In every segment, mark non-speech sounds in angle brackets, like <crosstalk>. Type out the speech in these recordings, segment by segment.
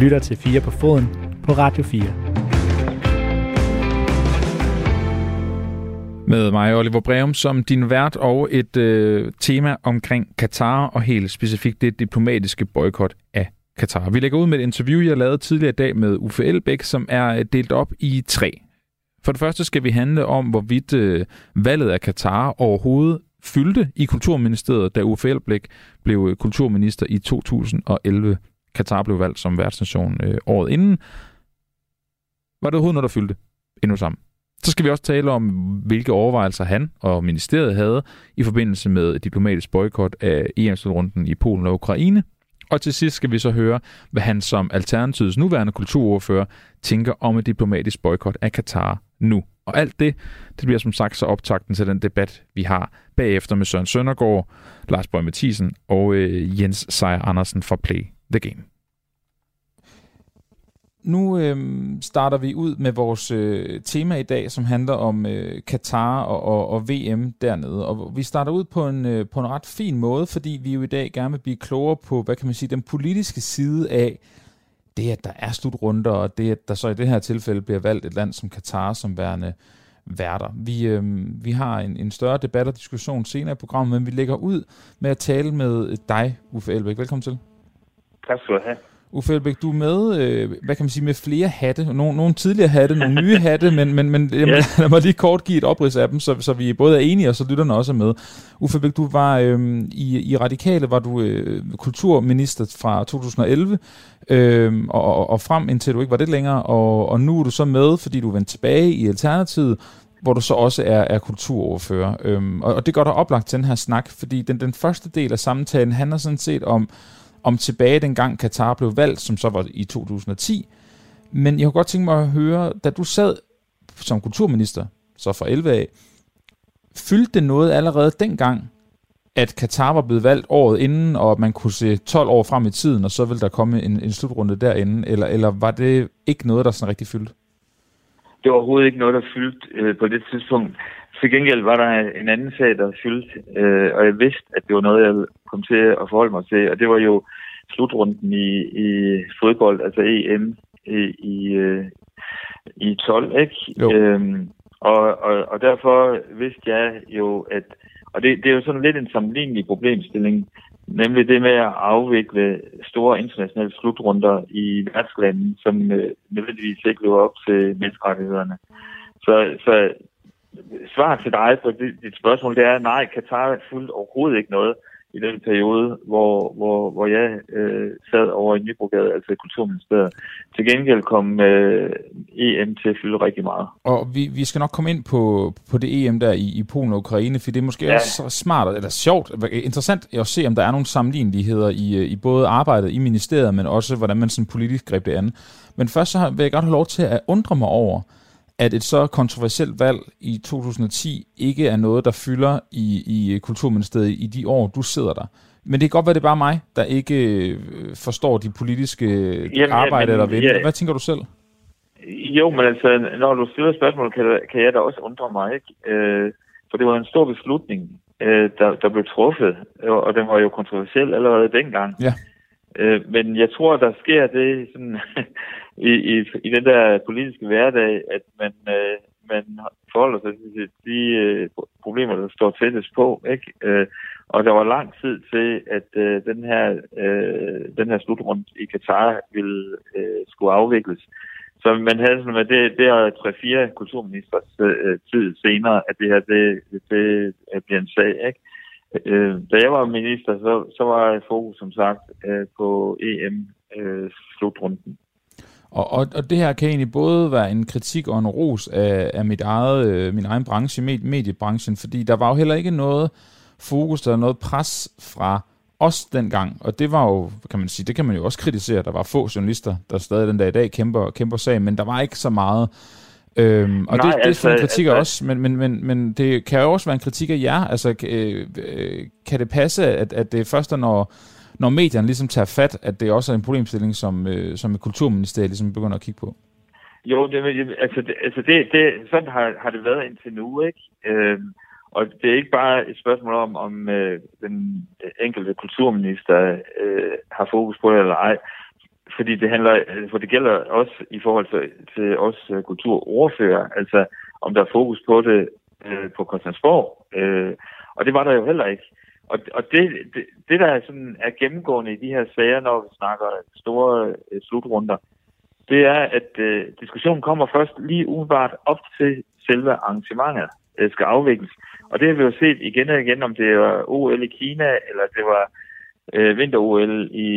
lytter til 4 på foden på Radio 4. Med mig, Oliver Breum, som din vært og et øh, tema omkring Katar og helt specifikt det diplomatiske boykot af Katar. Vi lægger ud med et interview, jeg lavede tidligere i dag med Uffe Elbæk, som er øh, delt op i tre. For det første skal vi handle om, hvorvidt øh, valget af Katar overhovedet fyldte i Kulturministeriet, da Uffe Elbæk blev øh, kulturminister i 2011. Katar blev valgt som værtsnation øh, året inden. Var det overhovedet noget, der fyldte endnu sammen? Så skal vi også tale om, hvilke overvejelser han og ministeriet havde i forbindelse med et diplomatisk boykot af EM-slutrunden i Polen og Ukraine. Og til sidst skal vi så høre, hvad han som Alternativets nuværende kulturordfører tænker om et diplomatisk boykot af Katar nu. Og alt det, det bliver som sagt så optakten til den debat, vi har bagefter med Søren Søndergaard, Lars Bøge Mathisen og øh, Jens Seier Andersen fra Play the Game. Nu øh, starter vi ud med vores øh, tema i dag, som handler om øh, Katar og, og, og VM dernede. Og vi starter ud på en, øh, på en ret fin måde, fordi vi jo i dag gerne vil blive klogere på, hvad kan man sige, den politiske side af det, at der er slutrunder, og det, at der så i det her tilfælde bliver valgt et land som Katar som værende værter. Vi, øh, vi har en, en større debat og diskussion senere i programmet, men vi lægger ud med at tale med dig, Uffe Elbæk. Velkommen til. Tak skal du have. Uffe Elbæk, du er med, øh, hvad kan man sige, med flere hatte. Nogle, nogle tidligere hatte, nogle nye <laughs> hatte, men, men, men jamen, yeah. <laughs> lad mig lige kort give et oprids af dem, så, så vi både er enige, og så lytterne også er med. Uffe Elbæk, du var øh, i, i Radikale, var du øh, kulturminister fra 2011, øh, og, og, frem indtil du ikke var det længere, og, og nu er du så med, fordi du er vendt tilbage i Alternativet, hvor du så også er, er kulturoverfører. Øhm, og, og det går der oplagt til den her snak, fordi den, den første del af samtalen handler sådan set om, om tilbage dengang Katar blev valgt, som så var i 2010. Men jeg kunne godt tænke mig at høre, da du sad som kulturminister, så fra 11 af, fyldte det noget allerede dengang, at Katar var blevet valgt året inden, og at man kunne se 12 år frem i tiden, og så ville der komme en, en slutrunde derinde, eller, eller var det ikke noget, der sådan rigtig fyldte? Det var overhovedet ikke noget, der fyldte øh, på det tidspunkt. Til gengæld var der en anden sag, der fyldte, øh, og jeg vidste, at det var noget, jeg kom til at forholde mig til, og det var jo slutrunden i, i fodbold, altså EM i, i, øh, i 12, ikke? Øhm, og, og, og derfor vidste jeg jo, at, og det, det er jo sådan lidt en sammenlignelig problemstilling, nemlig det med at afvikle store internationale slutrunder i værtslandet, som øh, nødvendigvis ikke lever op til menneskerettighederne. Så, så svar til dig på dit, dit spørgsmål, det er, nej, Katar fuldt overhovedet ikke noget i den periode, hvor, hvor, hvor jeg øh, sad over i Nybrogade, altså i Kulturministeriet. Til gengæld kom øh, EM til at fylde rigtig meget. Og vi, vi skal nok komme ind på, på det EM der i, i Polen og Ukraine, for det er måske ja. også smart, eller sjovt, interessant at se, om der er nogle sammenligneligheder i, i både arbejdet i ministeriet, men også hvordan man sådan politisk greb det an. Men først så vil jeg godt have lov til at undre mig over, at et så kontroversielt valg i 2010 ikke er noget, der fylder i, i Kulturministeriet i de år, du sidder der. Men det kan godt være, det er bare mig, der ikke øh, forstår de politiske jamen, arbejde eller vente. Ja. Hvad tænker du selv? Jo, men altså, når du stiller spørgsmål, kan, kan jeg da også undre mig, ikke? Øh, for det var en stor beslutning, øh, der, der blev truffet, og den var jo kontroversiel allerede dengang. Ja. Øh, men jeg tror, der sker det sådan, <laughs> i, i, i den der politiske hverdag, at man, øh, man forholder sig til de øh, problemer, der står tættest på. Ikke? Øh, og der var lang tid til, at øh, den her øh, den her slutrunde i Katar ville øh, skulle afvikles. Så man havde sådan, at det, det er tre-fire kulturministers øh, øh, tid senere, at det her det, det, det bliver en sag. Ikke? Øh, da jeg var minister, så, så var fokus som sagt øh, på EM-slutrunden. Øh, og, og, og det her kan egentlig både være en kritik og en ros af, af mit eget, øh, min egen branche, med, mediebranchen, fordi der var jo heller ikke noget fokus, der noget pres fra os dengang, og det var jo, kan man sige, det kan man jo også kritisere, der var få journalister, der stadig den dag i dag kæmper, kæmper sagen, men der var ikke så meget Øhm, og Nej, det, det altså, er en kritik altså, også, men, men, men, men det kan jo også være en kritik af jer. Altså, øh, øh, kan det passe, at, at det er først, når, når medierne ligesom tager fat, at det også er en problemstilling, som, øh, som Kulturministeriet ligesom begynder at kigge på? Jo, det, altså, det, altså det, det, sådan har, har det været indtil nu, ikke? Øhm, og det er ikke bare et spørgsmål om, om øh, den enkelte kulturminister øh, har fokus på det eller ej fordi det handler, øh, for det gælder også i forhold til, til os uh, kulturordfører, altså om der er fokus på det uh, på Christiansborg, uh, og det var der jo heller ikke. Og, og det, det, det, der er, sådan, er gennemgående i de her sager, når vi snakker store uh, slutrunder, det er, at uh, diskussionen kommer først lige umiddelbart op til selve arrangementet uh, skal afvikles. Og det har vi jo set igen og igen, om det var OL i Kina, eller det var øh, vinter-OL i,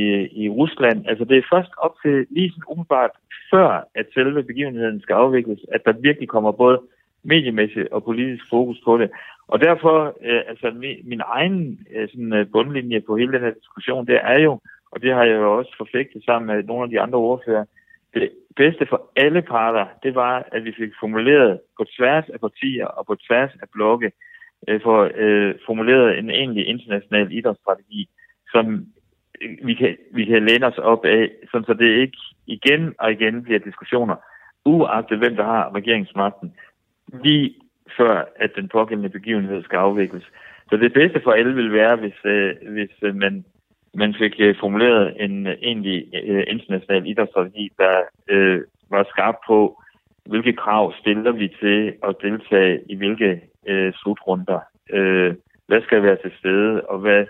i Rusland. Altså det er først op til lige sådan umiddelbart før, at selve begivenheden skal afvikles, at der virkelig kommer både mediemæssigt og politisk fokus på det. Og derfor, øh, altså min, min egen øh, sådan, øh, bundlinje på hele den her diskussion, det er jo, og det har jeg jo også forfægtet sammen med nogle af de andre ordfører, det bedste for alle parter, det var, at vi fik formuleret på tværs af partier og på tværs af blokke, øh, for øh, formuleret en egentlig international idrætsstrategi, som vi kan, vi kan læne os op af, sådan så det ikke igen og igen bliver diskussioner, uagtet hvem der har regeringsmagten, lige før at den pågældende begivenhed skal afvikles. Så det bedste for alle vil være, hvis, øh, hvis øh, man, man fik øh, formuleret en øh, egentlig øh, international idrætsstrategi, der øh, var skarp på, hvilke krav stiller vi til at deltage i hvilke øh, slutrunder. Øh, hvad skal være til stede, og hvad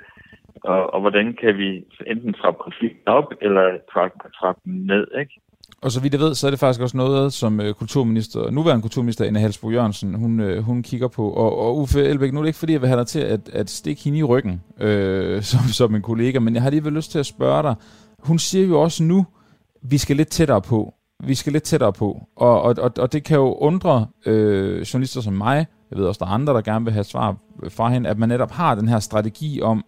og, og hvordan kan vi enten trappe konflikten op, eller trappe, trappe den ned, ikke? Og så vidt jeg ved, så er det faktisk også noget, som øh, kulturminister, nuværende kulturminister Anne Halsbo Jørgensen, hun, øh, hun kigger på. Og, og Uffe Elbæk, nu er det ikke fordi, jeg vil have dig til at, at stikke hende i ryggen, øh, <laughs> som, som en kollega, men jeg har alligevel lyst til at spørge dig. Hun siger jo også nu, vi skal lidt tættere på. Vi skal lidt tættere på. Og, og, og, og det kan jo undre øh, journalister som mig, jeg ved også, der er andre, der gerne vil have svar fra hende, at man netop har den her strategi om,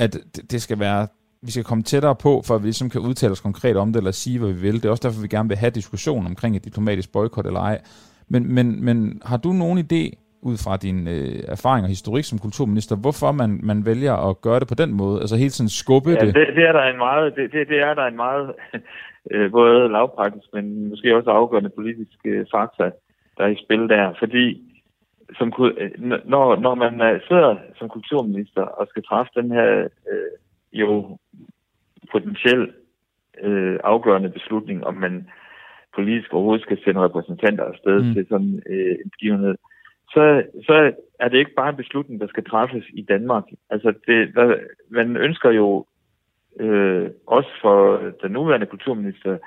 at det skal være, vi skal komme tættere på, for at vi ligesom kan udtale os konkret om det, eller sige, hvad vi vil. Det er også derfor, vi gerne vil have diskussion omkring et diplomatisk boykot eller ej. Men, men, men har du nogen idé, ud fra din øh, erfaring og historik som kulturminister, hvorfor man, man vælger at gøre det på den måde? Altså helt sådan skubbe ja, det? det? Det er der en meget, det, det, det er der en meget <laughs> øh, både lavpraktisk, men måske også afgørende politisk øh, fakta, der er i spil der. Fordi som, øh, når, når man øh, sidder som kulturminister og skal træffe den her øh, jo potentielt øh, afgørende beslutning, om man politisk overhovedet skal sende repræsentanter afsted mm. til sådan øh, en begivenhed, så, så er det ikke bare en beslutning, der skal træffes i Danmark. Altså, det, der, man ønsker jo øh, også for den nuværende kulturminister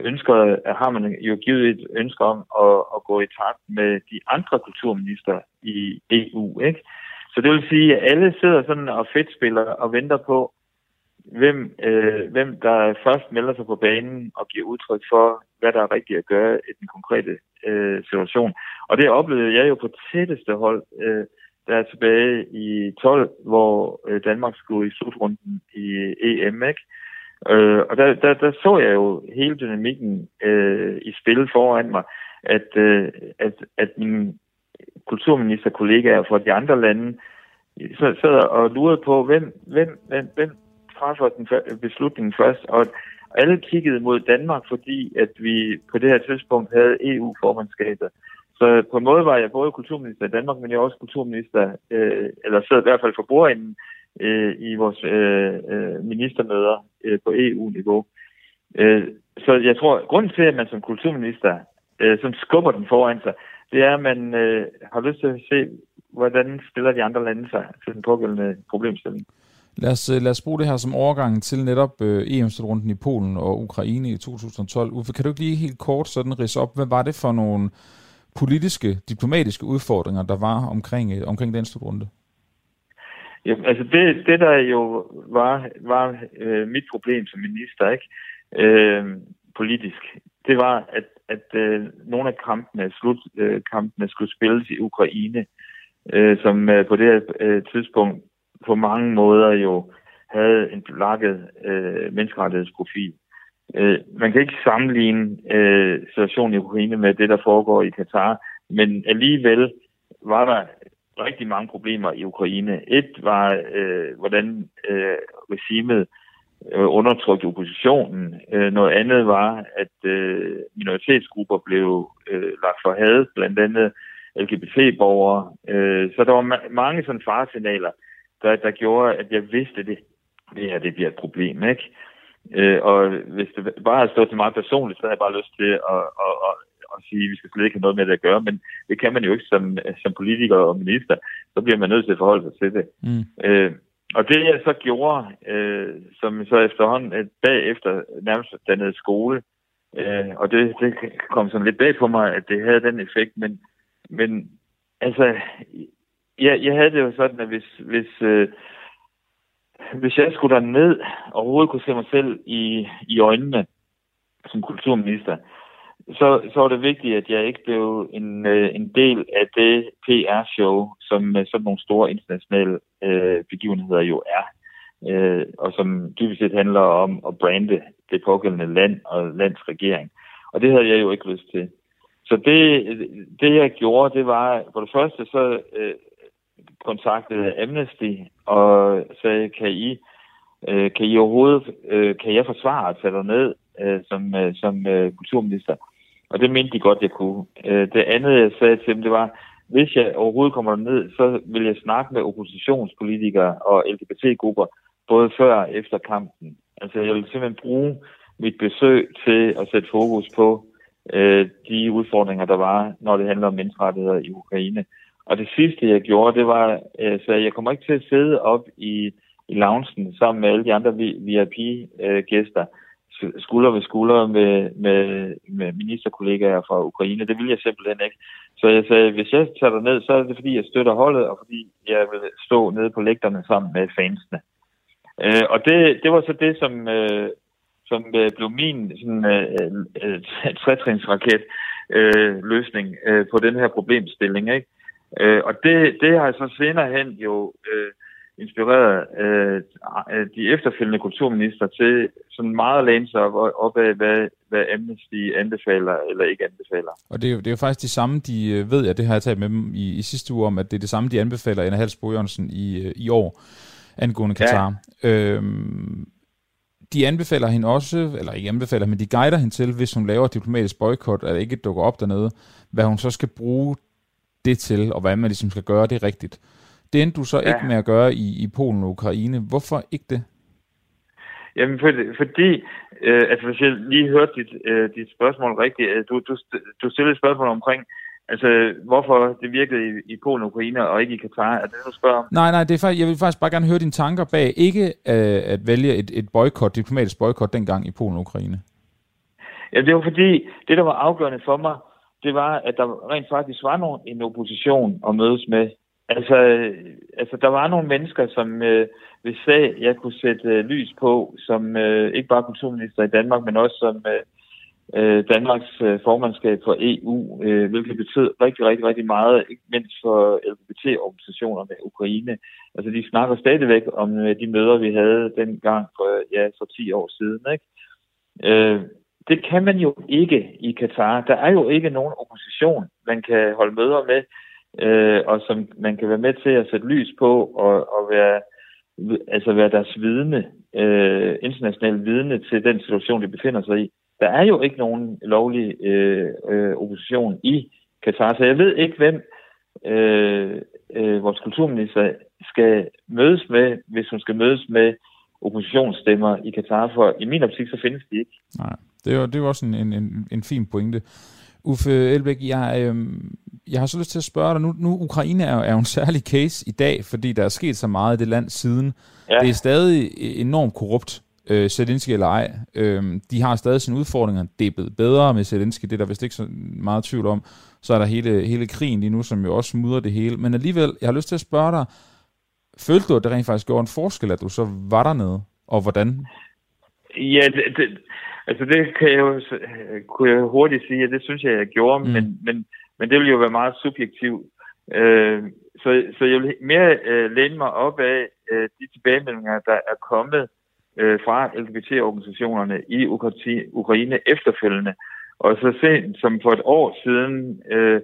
ønsker, har man jo givet et ønske om at, at gå i takt med de andre kulturminister i EU. Ikke? Så det vil sige, at alle sidder sådan og fedtspiller og venter på, hvem, øh, hvem der først melder sig på banen og giver udtryk for, hvad der er rigtigt at gøre i den konkrete øh, situation. Og det oplevede jeg jo på tætteste hold, øh, der er tilbage i 12, hvor øh, Danmark skulle i slutrunden i EM, ikke? Øh, og der, der, der så jeg jo hele dynamikken øh, i spil foran mig, at, øh, at, at mine kulturministerkollegaer fra de andre lande øh, så sad og lurede på, hvem, hvem, hvem, hvem træffer den beslutning først. Og alle kiggede mod Danmark, fordi at vi på det her tidspunkt havde EU-formandskabet. Så på en måde var jeg både kulturminister i Danmark, men jeg også kulturminister, øh, eller sad i hvert fald for bordenden øh, i vores øh, øh ministermøder øh, på EU-niveau. Øh, så jeg tror, grunden til, at man som kulturminister øh, som skubber den foran sig, det er, at man øh, har lyst til at se, hvordan stiller de andre lande sig til den pågældende problemstilling. Lad os, øh, lad os bruge det her som overgang til netop øh, EM-runden i Polen og Ukraine i 2012. Uffe, kan du ikke lige helt kort sådan rise op, hvad var det for nogle politiske, diplomatiske udfordringer, der var omkring, øh, omkring den slutrunde? Ja, altså det, det der jo var, var øh, mit problem som minister, ikke? Øh, politisk, det var, at, at øh, nogle af kampene, slutkampene øh, skulle spilles i Ukraine, øh, som øh, på det her øh, tidspunkt på mange måder jo havde en blakket øh, menneskerettighedsprofil. Øh, man kan ikke sammenligne øh, situationen i Ukraine med det, der foregår i Katar, men alligevel var der rigtig mange problemer i Ukraine. Et var, øh, hvordan øh, regimet øh, undertrykte oppositionen. Øh, noget andet var, at øh, minoritetsgrupper blev øh, lagt for had, blandt andet LGBT-borgere. Øh, så der var ma- mange sådan faresignaler, der, der gjorde, at jeg vidste, at det, det her det bliver et problem. Ikke? Øh, og hvis det bare havde stået til meget personligt, så havde jeg bare lyst til at, at, at, at sige, at vi skal slet ikke have noget med det at gøre, men det kan man jo ikke som, som politiker og minister. Så bliver man nødt til at forholde sig til det. Mm. Øh, og det jeg så gjorde, øh, som så efterhånden øh, bagefter nærmest dannede skole, øh, og det, det kom sådan lidt bag på mig, at det havde den effekt, men, men altså, jeg, jeg havde det jo sådan, at hvis, hvis, øh, hvis jeg skulle ned og overhovedet kunne se mig selv i, i øjnene som kulturminister, så, så var det vigtigt, at jeg ikke blev en, øh, en del af det PR-show, som øh, sådan nogle store internationale øh, begivenheder jo er, øh, og som dybest set handler om at brande det pågældende land og lands regering. Og det havde jeg jo ikke lyst til. Så det, det jeg gjorde, det var, for det første så øh, kontaktede Amnesty og sagde, kan I, øh, kan I overhovedet, øh, kan jeg forsvare at tage ned øh, som, øh, som øh, kulturminister? Og det mente de godt, jeg kunne. Øh, det andet, jeg sagde til dem, det var, hvis jeg overhovedet kommer ned, så vil jeg snakke med oppositionspolitikere og LGBT-grupper, både før og efter kampen. Altså, jeg vil simpelthen bruge mit besøg til at sætte fokus på øh, de udfordringer, der var, når det handler om menneskerettigheder i Ukraine. Og det sidste, jeg gjorde, det var, øh, så jeg kommer ikke til at sidde op i, i loungen sammen med alle de andre VIP-gæster, øh, skulder ved skulder med, med, med ministerkollegaer fra Ukraine. Det vil jeg simpelthen ikke. Så jeg sagde, hvis jeg tager ned, så er det fordi, jeg støtter holdet, og fordi jeg vil stå nede på lægterne sammen med fansene. Øh, og det, det var så det, som, øh, som øh, blev min sådan, øh, øh, trætrinsraket øh, løsning øh, på den her problemstilling. Ikke? Øh, og det, det har så senere hen jo øh, inspireret øh, de efterfølgende kulturminister til sådan meget læne sig op, op af, hvad, hvad Amnesty anbefaler eller ikke anbefaler. Og det er, jo, det er jo faktisk de samme, de øh, ved jeg, det har jeg talt med dem i, i sidste uge om, at det er det samme, de anbefaler Anna Halsbo Jørgensen i, øh, i år angående Katar. Ja. Øhm, de anbefaler hende også, eller ikke anbefaler, men de guider hende til, hvis hun laver diplomatisk boykot, at ikke dukker op dernede, hvad hun så skal bruge det til, og hvad man ligesom skal gøre det rigtigt. Det endte du så ja. ikke med at gøre i, i Polen og Ukraine. Hvorfor ikke det? Jamen, for, fordi, øh, altså hvis jeg lige hørte dit, øh, dit spørgsmål rigtigt, øh, du, du, du stillede et spørgsmål omkring, altså hvorfor det virkede i, i Polen og Ukraine og ikke i Katar, er det du spørger om? Nej, nej, det er faktisk, jeg vil faktisk bare gerne høre dine tanker bag ikke øh, at vælge et, et boykot, diplomatisk boykot dengang i Polen og Ukraine. Ja, det var fordi, det der var afgørende for mig, det var, at der rent faktisk var nogen, en opposition at mødes med Altså, altså, der var nogle mennesker, som øh, hvis sag, jeg kunne sætte øh, lys på, som øh, ikke bare kulturminister i Danmark, men også som øh, øh Danmarks øh, formandskab for EU, øh, hvilket betød rigtig, rigtig, rigtig meget, ikke mindst for LGBT-organisationerne i Ukraine. Altså, de snakker stadigvæk om øh, de møder, vi havde dengang for, ja, for 10 år siden, ikke? Øh, det kan man jo ikke i Katar. Der er jo ikke nogen opposition, man kan holde møder med øh, og som man kan være med til at sætte lys på og, og være, altså være deres vidne, øh, internationale vidne til den situation, de befinder sig i. Der er jo ikke nogen lovlig øh, øh, opposition i Katar, så jeg ved ikke, hvem øh, øh, vores kulturminister skal mødes med, hvis hun skal mødes med oppositionsstemmer i Katar, for i min optik, så findes de ikke. Nej, det er jo, det er jo også en, en, en fin pointe. Uffe Elbæk, jeg, øh, jeg har så lyst til at spørge dig, nu, nu Ukraine er, er jo en særlig case i dag, fordi der er sket så meget i det land siden. Ja. Det er stadig enormt korrupt, øh, Zelensky eller ej. Øh, de har stadig sine udfordringer. Det er blevet bedre med Zelensky, det er der vist ikke så meget tvivl om. Så er der hele, hele krigen lige nu, som jo også mudrer det hele. Men alligevel, jeg har lyst til at spørge dig, følte du, at det rent faktisk gjorde en forskel, at du så var dernede, og hvordan? Ja, det, det, altså det kan jeg jo, kunne jeg hurtigt sige, at det synes jeg, jeg gjorde, mm. men, men men det vil jo være meget subjektivt. Øh, så, så jeg vil mere øh, læne mig op af øh, de tilbagemeldinger, der er kommet øh, fra LGBT-organisationerne i Ukraine efterfølgende. Og så sent som for et år siden øh,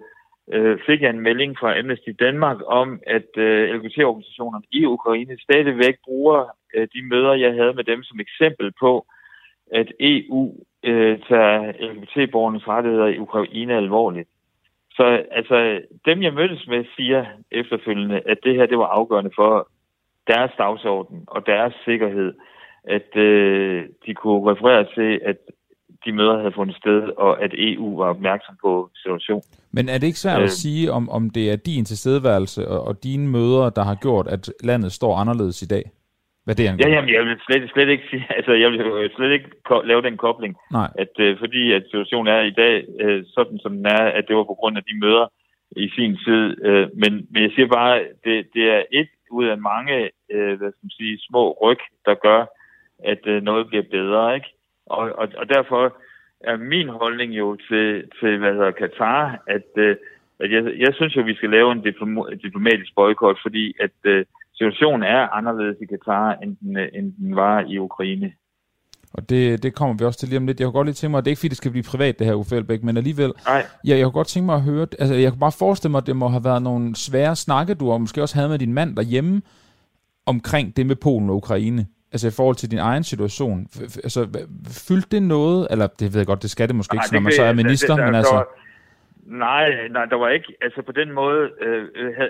øh, fik jeg en melding fra Amnesty Danmark om, at øh, LGBT-organisationerne i Ukraine stadigvæk bruger øh, de møder, jeg havde med dem som eksempel på, at EU øh, tager LGBT-borgernes rettigheder i Ukraine alvorligt. Så altså, dem jeg mødtes med siger efterfølgende, at det her det var afgørende for deres dagsorden og deres sikkerhed. at øh, de kunne referere til, at de møder havde fundet sted, og at EU var opmærksom på situationen. Men er det ikke svært øh, at sige, om, om det er din tilstedeværelse og, og dine møder, der har gjort, at landet står anderledes i dag? Hvad det er ja, jamen, jeg vil slet, slet ikke sige, altså jeg vil slet ikke lave den kobling, Nej. at øh, fordi at situationen er i dag øh, sådan som den er, at det var på grund af de møder i sin tid, øh, men, men jeg siger bare, det, det er et ud af mange, øh, hvad skal man sige, små ryg, der gør, at øh, noget bliver bedre, ikke? Og, og, og derfor er min holdning jo til, til hvad hedder Katar, at, øh, at jeg, jeg synes jo, vi skal lave en diplomatisk boykot, fordi at øh, situationen er anderledes i Katar, end den, øh, end den var i Ukraine. Og det, det kommer vi også til lige om lidt. Jeg kunne godt lige tænke mig, at det er ikke fordi, det skal blive privat, det her Uffe Elbæk, men alligevel, Nej. Ja, jeg kunne godt tænke mig at høre, altså jeg kunne bare forestille mig, at det må have været nogle svære snakke, du og måske også havde med din mand derhjemme, omkring det med Polen og Ukraine. Altså i forhold til din egen situation. Altså, fyldte det noget, eller det ved jeg godt, det skal det måske ikke, når man så er minister, det, det, men altså... Nej, nej, der var ikke, altså på den måde øh,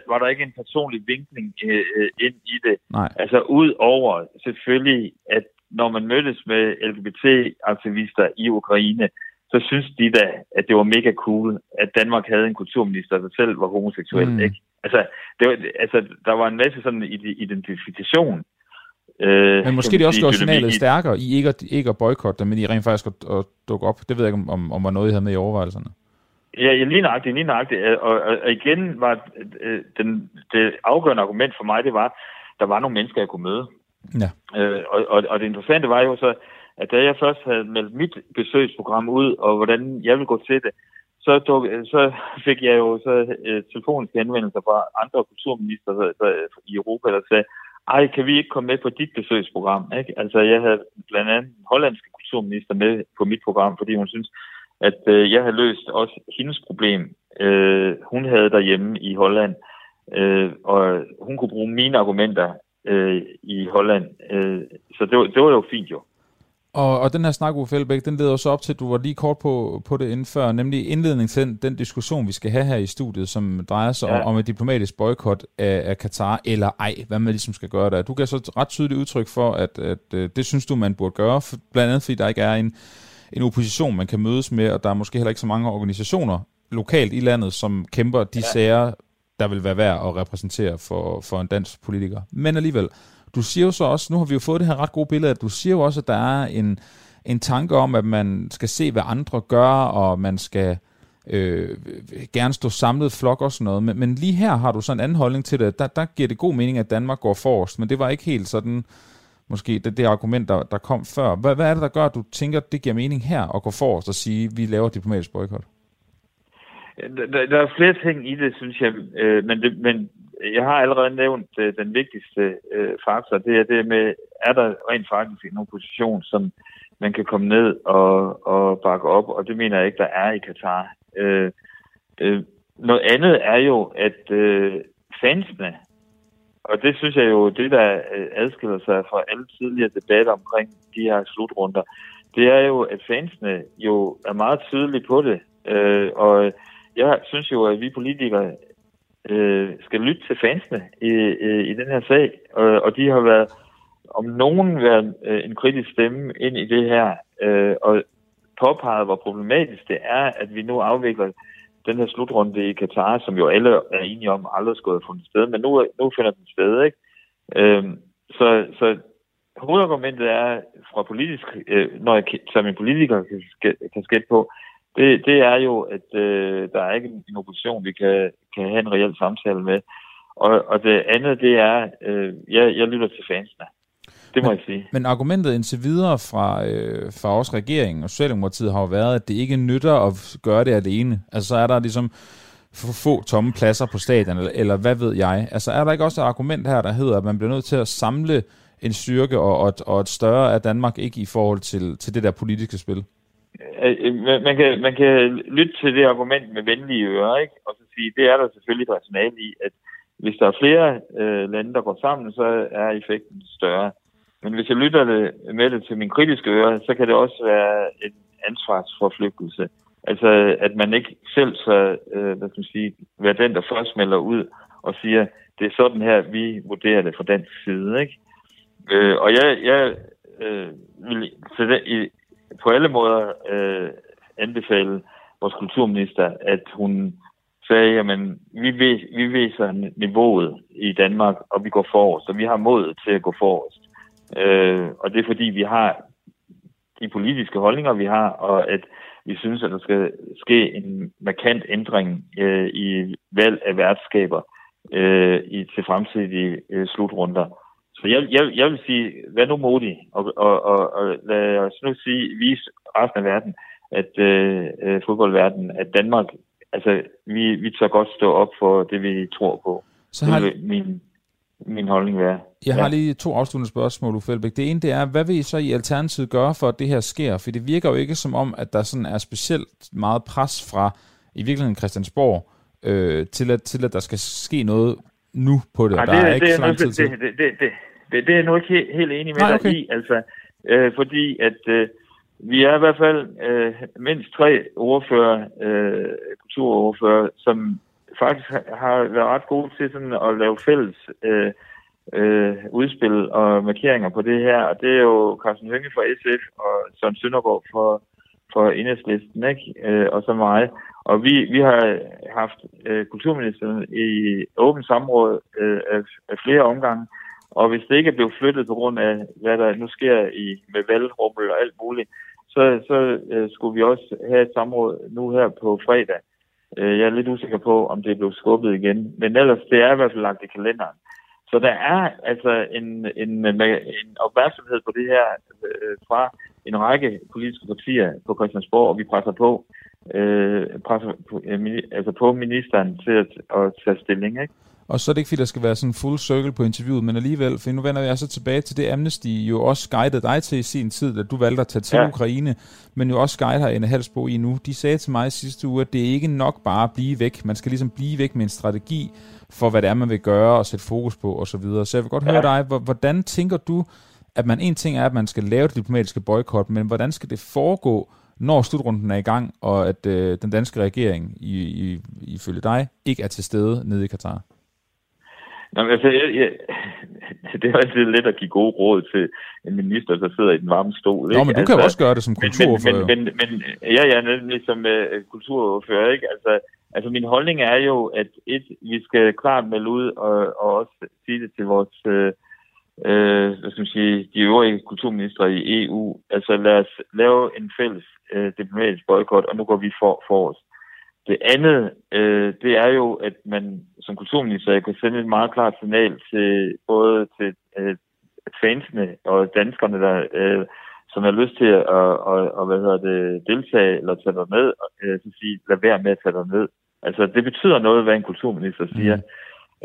var der ikke en personlig vinkling øh, øh, ind i det. Nej. Altså ud over selvfølgelig, at når man mødtes med LGBT-aktivister i Ukraine, så synes de da, at det var mega cool, at Danmark havde en kulturminister, der selv var homoseksuel. Mm. Ikke? Altså, det var, altså, der var en masse sådan identifikation Øh, men måske det også gjorde signalet stærkere i ikke at, ikke at boykotte men i rent faktisk at, at dukke op. Det ved jeg ikke, om, om var noget, I havde med i overvejelserne. Ja, lige nøjagtigt, lige nøjagtigt. Og, og, og igen var øh, den, det afgørende argument for mig, det var, der var nogle mennesker, jeg kunne møde. Ja. Øh, og, og, og det interessante var jo så, at da jeg først havde meldt mit besøgsprogram ud, og hvordan jeg ville gå til det, så, tog, så fik jeg jo så uh, telefoniske henvendelser fra andre kulturminister der, der, i Europa, der sagde, ej, kan vi ikke komme med på dit besøgsprogram? Ikke? Altså, jeg havde blandt andet en hollandske kulturminister med på mit program, fordi hun synes, at øh, jeg havde løst også hendes problem. Øh, hun havde derhjemme i Holland, øh, og hun kunne bruge mine argumenter øh, i Holland. Øh, så det var, det var jo fint jo. Og, og den her snak, Uffe Elbæk, den leder også op til, at du var lige kort på, på det inden før, nemlig indledning til den, diskussion, vi skal have her i studiet, som drejer sig ja. om, om et diplomatisk boykot af, af Katar, eller ej, hvad man ligesom skal gøre der. Du gav så ret tydeligt udtryk for, at, at, at øh, det synes du, man burde gøre, for, blandt andet fordi der ikke er en, en opposition, man kan mødes med, og der er måske heller ikke så mange organisationer lokalt i landet, som kæmper de ja. sager, der vil være værd at repræsentere for, for en dansk politiker. Men alligevel, du siger jo så også, nu har vi jo fået det her ret gode billede, at du siger jo også, at der er en, en tanke om, at man skal se, hvad andre gør, og man skal øh, gerne stå samlet flok og sådan noget. Men, men lige her har du sådan en anden holdning til det. Der, der giver det god mening, at Danmark går forrest, men det var ikke helt sådan, måske det, det argument, der, der kom før. Hvad, hvad er det, der gør, at du tænker, at det giver mening her at gå forrest og sige, at vi laver diplomatisk boykot? Der, der er flere ting i det, synes jeg, øh, men, det, men jeg har allerede nævnt øh, den vigtigste øh, faktor. Det er det med, er der rent faktisk en opposition, som man kan komme ned og, og bakke op, og det mener jeg ikke, der er i Katar. Øh, øh, noget andet er jo, at øh, fansene, og det synes jeg jo, det der øh, adskiller sig fra alle tidligere debatter omkring de her slutrunder, det er jo, at fansene jo er meget tydelige på det. Øh, og jeg synes jo, at vi politikere øh, skal lytte til fansene i, i, i den her sag, og, og de har været, om nogen, været øh, en kritisk stemme ind i det her, øh, og påpeget, hvor problematisk det er, at vi nu afvikler den her slutrunde i Katar, som jo alle er enige om aldrig skulle have fundet sted, men nu, nu finder den sted, ikke? Øhm, så, så hovedargumentet er fra politisk, øh, når jeg som en politiker kan, kan skætte på, det, det er jo, at øh, der er ikke en opposition, vi kan, kan have en reel samtale med. Og, og det andet, det er, øh, jeg, jeg lytter til fansene. Det må men, jeg sige. Men argumentet indtil videre fra, øh, fra os regeringen og Socialdemokratiet har jo været, at det ikke nytter at gøre det alene. Altså så er der ligesom for få tomme pladser på stadion, eller, eller hvad ved jeg. Altså er der ikke også et argument her, der hedder, at man bliver nødt til at samle en styrke og, og, og et større af Danmark ikke i forhold til, til det der politiske spil? Øh, øh, man kan, man kan lytte til det argument med venlige ører, ikke? og så sige, det er der selvfølgelig et rationale i, at hvis der er flere øh, lande, der går sammen, så er effekten større. Men hvis jeg lytter det, med det til min kritiske øre, så kan det også være en ansvarsforflygtelse. Altså, at man ikke selv så, øh, hvad skal man sige, være den, der først melder ud og siger, det er sådan her, vi vurderer det fra den side, ikke? Øh, og jeg, jeg øh, vil til det, i, på alle måder øh, anbefale vores kulturminister, at hun sagde, jamen, vi, vi viser niveauet i Danmark, og vi går forrest, og vi har mod til at gå forrest. Øh, og det er fordi, vi har de politiske holdninger, vi har, og at vi synes, at der skal ske en markant ændring øh, i valg af værtskaber øh, i, til fremtidige øh, slutrunder. Så jeg, jeg, jeg vil sige, vær nu modig, og, og, og, og lad os nu sige, vise resten af verden, at øh, øh fodboldverdenen, at Danmark, altså vi, vi tør godt stå op for det, vi tror på. Så har... Det vil min, min holdning være. Jeg ja. har lige to afsluttende spørgsmål, Uffe Elbæk. Det ene det er, hvad vil I så i Alternativet gøre for, at det her sker? For det virker jo ikke som om, at der sådan er specielt meget pres fra i virkeligheden Christiansborg, øh, til, at, til at der skal ske noget nu på det. Nej, der det, er ikke det, så lang tid til. Det, det, det, det, det, det er jeg nu ikke helt, helt enig med Nej, okay. dig i, altså, øh, fordi at øh, vi er i hvert fald øh, mindst tre ordfører, øh, kulturordfører, som faktisk har været ret gode til sådan at lave fælles øh, øh, udspil og markeringer på det her. Og det er jo Carsten Hønge fra SF og Søren Søndergaard for, for Enhedslisten, ikke? Øh, og så mig. Og vi, vi har haft øh, kulturministeren i åbent samråd øh, af, af flere omgange, og hvis det ikke er blevet flyttet på grund af, hvad der nu sker i, med valgrummel og alt muligt, så, så øh, skulle vi også have et samråd nu her på fredag. Øh, jeg er lidt usikker på, om det er blevet skubbet igen. Men ellers, det er i hvert fald lagt i kalenderen. Så der er altså en, en, en opmærksomhed på det her øh, fra en række politiske partier på Christiansborg, og vi presser på, øh, presser på, øh, altså på ministeren til at, at tage stilling. Ikke? Og så er det ikke, fordi der skal være sådan en full circle på interviewet, men alligevel, for nu vender jeg så tilbage til det Amnesty jo også guidede dig til i sin tid, at du valgte at tage til ja. Ukraine, men jo også guide her Anne Halsbo i nu. De sagde til mig sidste uge, at det er ikke nok bare at blive væk. Man skal ligesom blive væk med en strategi for, hvad det er, man vil gøre og sætte fokus på osv. Så, videre. så jeg vil godt ja. høre dig, hvordan tænker du, at man en ting er, at man skal lave det diplomatiske boykot, men hvordan skal det foregå, når slutrunden er i gang, og at øh, den danske regering, i, i, ifølge dig, ikke er til stede nede i Katar? Nå, men altså, jeg, jeg, <laughs> det er altid let at give gode råd til en minister, der sidder i den varme stol. Ikke? Nå, men du altså, kan jo også gøre det som kulturordfører. Men, men, men, men ja, ja, nemlig som uh, kulturordfører, ikke? Altså, altså, min holdning er jo, at et, vi skal klart melde ud og, og også sige det til vores, uh, uh, hvad skal man sige, de øvrige kulturministre i EU. Altså, lad os lave en fælles uh, diplomatisk boykot, og nu går vi for, for os. Det andet, øh, det er jo, at man som kulturminister kan sende et meget klart signal til både til øh, fansene og danskerne, der, øh, som har lyst til at og, og, hvad hedder det, deltage eller tage dig med, øh, så sige, lad være med at tage dig ned. Altså, det betyder noget, hvad en kulturminister siger. Mm.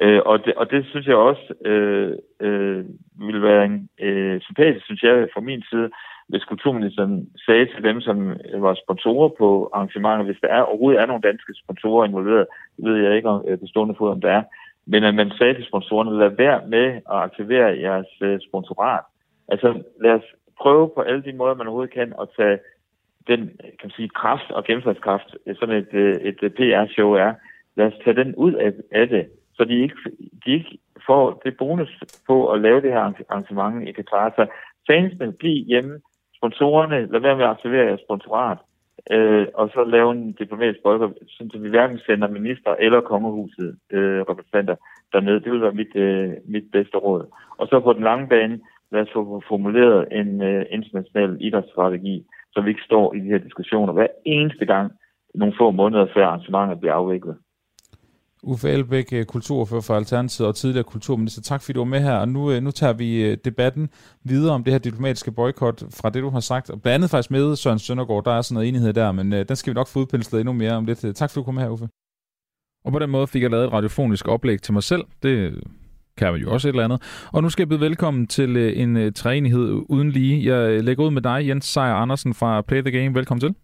Øh, og, det, og det synes jeg også øh, øh, ville være en, øh, sympatisk, synes jeg, fra min side, hvis kulturministeren sagde til dem, som var sponsorer på arrangementer, hvis der er, overhovedet er nogle danske sponsorer involveret, det ved jeg ikke om øh, på stående fod, om der er, men at man sagde til sponsorerne, lad være med at aktivere jeres øh, sponsorat. Altså lad os prøve på alle de måder, man overhovedet kan, at tage den kan man sige, kraft og gennemslagskraft, øh, sådan et, øh, et, et PR-show er, lad os tage den ud af, af det, så de ikke, de ikke får det bonus på at lave det her arrangement i Katar. Så fansene, bliv hjemme, sponsorerne, lad være med at aktivere jeres sponsorat, øh, og så lave en diplomatisk boykot, så vi hverken sender minister eller kongehuset øh, repræsentanter dernede. Det vil være mit, øh, mit bedste råd. Og så på den lange bane, lad os få formuleret en øh, international idrætsstrategi, så vi ikke står i de her diskussioner hver eneste gang, nogle få måneder før arrangementet bliver afviklet. Uffe Elbæk, øh, kulturfører for Alternativet og tidligere kulturminister. Tak fordi du var med her, og nu, øh, nu tager vi øh, debatten videre om det her diplomatiske boykot fra det, du har sagt. Og blandt andet faktisk med Søren Søndergaard, der er sådan noget enighed der, men den skal vi nok få udpenslet endnu mere om lidt. Tak fordi du kom her, Uffe. Og på den måde fik jeg lavet et radiofonisk oplæg til mig selv. Det kan man jo også et eller andet. Og nu skal jeg byde velkommen til en træenighed uden lige. Jeg lægger ud med dig, Jens Sejer Andersen fra Play the Game. Velkommen til.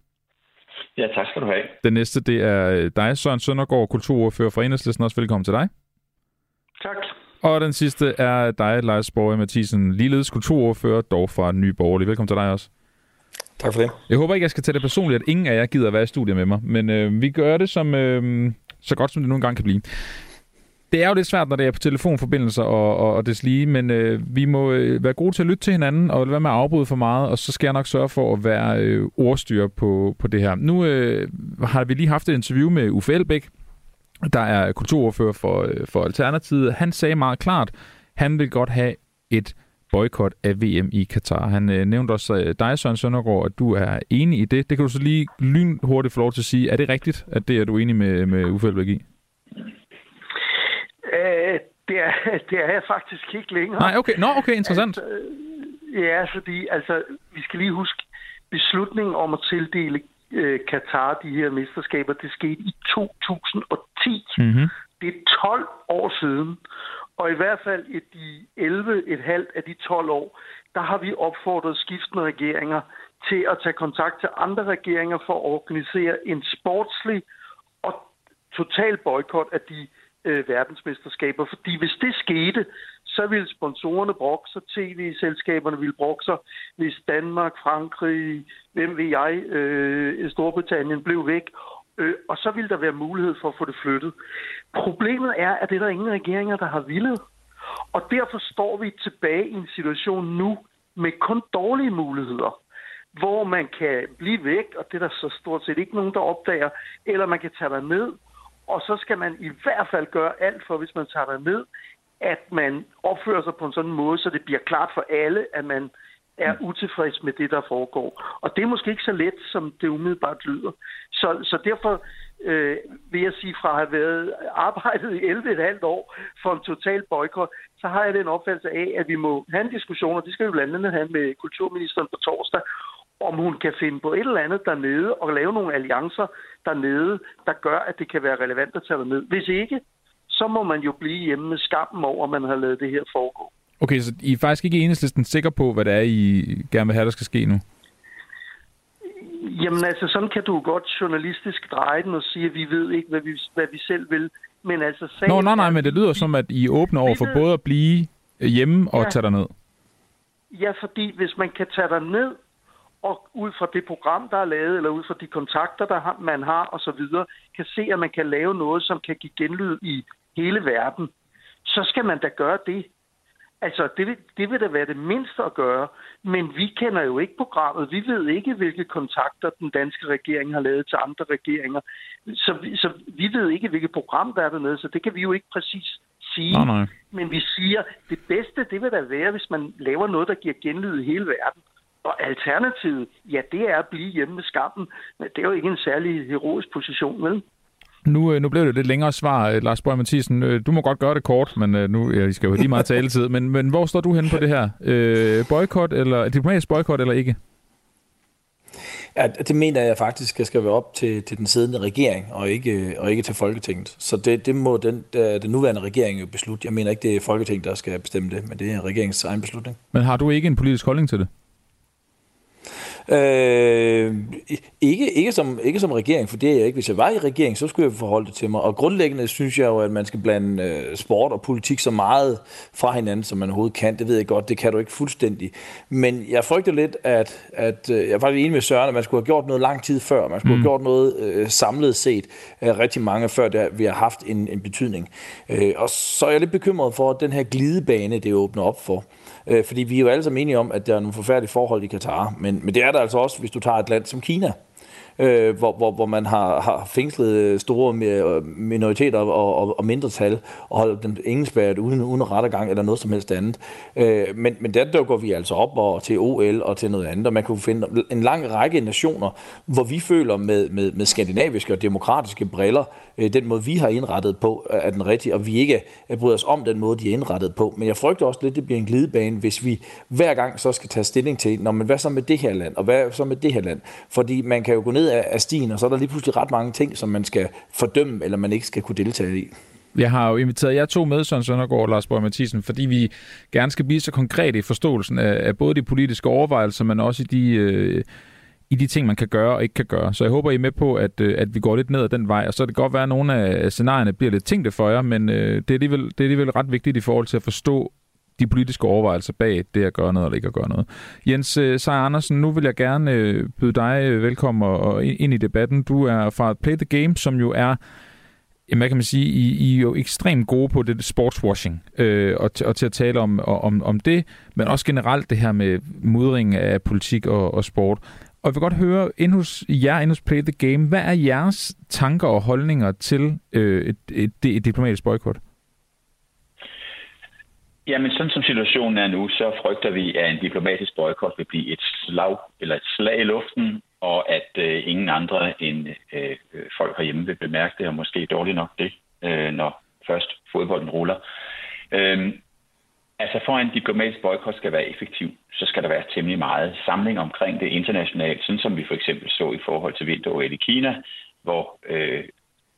Ja, tak skal du have. Den næste, det er øh, dig, Søren Søndergaard, kulturordfører for Enhedslisten. Også velkommen til dig. Tak. Og den sidste er dig, Lars Borg Mathisen, ligeledes kulturordfører, dog fra Nye Borgerlige. Velkommen til dig også. Tak for det. Jeg håber ikke, jeg skal tage det personligt, at ingen af jer gider at være i studiet med mig, men øh, vi gør det som, øh, så godt, som det nu engang kan blive det er jo lidt svært, når det er på telefonforbindelser og, og, og det lige, men øh, vi må øh, være gode til at lytte til hinanden og være med at afbryde for meget, og så skal jeg nok sørge for at være øh, ordstyr på, på det her. Nu øh, har vi lige haft et interview med Uffe Elbæk, der er kulturordfører for, øh, for Alternativet. Han sagde meget klart, han vil godt have et boykot af VM i Katar. Han øh, nævnte også øh, dig, Søren Søndergaard, at du er enig i det. Det kan du så lige lynhurtigt få lov til at sige. Er det rigtigt, at det er du enig med, med Uffe Elbæk i? Øh, det, er, <laughs> det er jeg faktisk ikke længere. Nej, okay. Nå, okay, interessant. Altså, ja, fordi altså, vi skal lige huske, beslutningen om at tildele øh, Katar de her mesterskaber, det skete i 2010. Mm-hmm. Det er 12 år siden. Og i hvert fald i de 11, et halvt af de 12 år, der har vi opfordret skiftende regeringer til at tage kontakt til andre regeringer for at organisere en sportslig og total boykot af de øh, verdensmesterskaber. Fordi hvis det skete, så ville sponsorerne brokke sig, tv-selskaberne ville brokke sig, hvis Danmark, Frankrig, hvem ved jeg, øh, Storbritannien blev væk, øh, og så ville der være mulighed for at få det flyttet. Problemet er, at det er der ingen regeringer, der har villet. Og derfor står vi tilbage i en situation nu med kun dårlige muligheder hvor man kan blive væk, og det er der så stort set ikke nogen, der opdager, eller man kan tage dig ned, og så skal man i hvert fald gøre alt for, hvis man tager der ned, at man opfører sig på en sådan måde, så det bliver klart for alle, at man er utilfreds med det, der foregår. Og det er måske ikke så let, som det umiddelbart lyder. Så, så derfor øh, vil jeg sige, fra at have været arbejdet i 11,5 år for en total boykot, så har jeg den opfattelse af, at vi må have en diskussion, og det skal vi blandt andet have med kulturministeren på torsdag, om hun kan finde på et eller andet dernede og lave nogle alliancer dernede, der gør, at det kan være relevant at tage ned. Hvis ikke, så må man jo blive hjemme med skammen over, at man har lavet det her foregå. Okay, så I er faktisk ikke enhedslisten sikker på, hvad det er, I gerne vil have, der skal ske nu? Jamen altså, sådan kan du godt journalistisk dreje den og sige, at vi ved ikke, hvad vi, hvad vi selv vil. Men altså... Nå, nej, nej, men det lyder som, at I er åbne over for både at blive hjemme og ja. tage ned. Ja, fordi hvis man kan tage dig ned og ud fra det program, der er lavet, eller ud fra de kontakter, der man har osv., kan se, at man kan lave noget, som kan give genlyd i hele verden, så skal man da gøre det. Altså, det vil, det vil da være det mindste at gøre, men vi kender jo ikke programmet. Vi ved ikke, hvilke kontakter den danske regering har lavet til andre regeringer. Så, så vi ved ikke, hvilket program der er dernede, så det kan vi jo ikke præcis sige. Nej, nej. Men vi siger, det bedste, det vil da være, hvis man laver noget, der giver genlyd i hele verden. Og alternativet, ja, det er at blive hjemme med skammen. Men det er jo ikke en særlig heroisk position, vel? Nu, øh, nu blev det lidt længere svar, øh, Lars Borg Mathisen. Øh, du må godt gøre det kort, men nu ja, I skal jo lige meget taletid. Men, men hvor står du henne på det her? Øh, boykot eller diplomatisk boykot eller ikke? Ja, det mener jeg faktisk skal være op til, til den siddende regering, og ikke, og ikke til Folketinget. Så det, det må den, den nuværende regering jo beslutte. Jeg mener ikke, det er Folketinget, der skal bestemme det, men det er regeringens egen beslutning. Men har du ikke en politisk holdning til det? Øh, ikke, ikke, som, ikke som regering, for det er jeg ikke. Hvis jeg var i regering, så skulle jeg forholde det til mig. Og grundlæggende synes jeg jo, at man skal blande øh, sport og politik så meget fra hinanden, som man overhovedet kan. Det ved jeg godt, det kan du ikke fuldstændig. Men jeg frygter lidt, at, at øh, jeg er faktisk enig med Søren, at man skulle have gjort noget lang tid før. Man skulle mm. have gjort noget øh, samlet set øh, rigtig mange før, der, vi har haft en, en betydning. Øh, og så er jeg lidt bekymret for, at den her glidebane, det åbner op for. Øh, fordi vi er jo alle sammen enige om, at der er nogle forfærdelige forhold i Katar. Men, men det er der altså også, hvis du tager et land som Kina øh, hvor, hvor, hvor man har, har fængslet øh, store minoriteter og, og, og mindretal og holdt dem indespærret uden, uden rettergang eller noget som helst andet. Øh, men, men der går vi altså op og, til OL og til noget andet, og man kunne finde en lang række nationer, hvor vi føler med, med, med skandinaviske og demokratiske briller, øh, den måde vi har indrettet på er den rigtige, og vi ikke bryder os om den måde, de er indrettet på. Men jeg frygter også lidt, at det bliver en glidebane, hvis vi hver gang så skal tage stilling til, når men hvad så med det her land, og hvad så med det her land? Fordi man kan jo gå ned af, af stien, og så er der lige pludselig ret mange ting, som man skal fordømme, eller man ikke skal kunne deltage i. Jeg har jo inviteret jer to med, Søren Søndergaard og Lars Borg Mathisen, fordi vi gerne skal blive så konkrete i forståelsen af, af både de politiske overvejelser, men også i de, øh, i de ting, man kan gøre og ikke kan gøre. Så jeg håber, I er med på, at, øh, at vi går lidt ned ad den vej, og så kan det godt være, at nogle af scenarierne bliver lidt tænkte for jer, men øh, det, er alligevel, det er alligevel ret vigtigt i forhold til at forstå de politiske overvejelser bag det at gøre noget eller ikke at gøre noget. Jens øh, Seier Andersen, nu vil jeg gerne øh, byde dig øh, velkommen og, og ind i debatten. Du er fra Play the Game, som jo er Jamen, hvad kan man sige, I, I er jo ekstremt gode på det sportswashing, øh, og, og til at tale om, om, om det, men også generelt det her med mudring af politik og, og sport. Og jeg vil godt høre, ind hos jer, ind hos Play the Game, hvad er jeres tanker og holdninger til øh, et, et, et, et diplomatisk boykot? Jamen, sådan som situationen er nu, så frygter vi, at en diplomatisk boykot vil blive et slag, eller et slag i luften, og at øh, ingen andre end øh, øh folk herhjemme vil bemærke det, og måske dårligt nok det, øh, når først fodbolden ruller. Øh, altså for en diplomatisk boykot skal være effektiv, så skal der være temmelig meget samling omkring det internationalt, sådan som vi for eksempel så i forhold til vinter i Kina, hvor øh,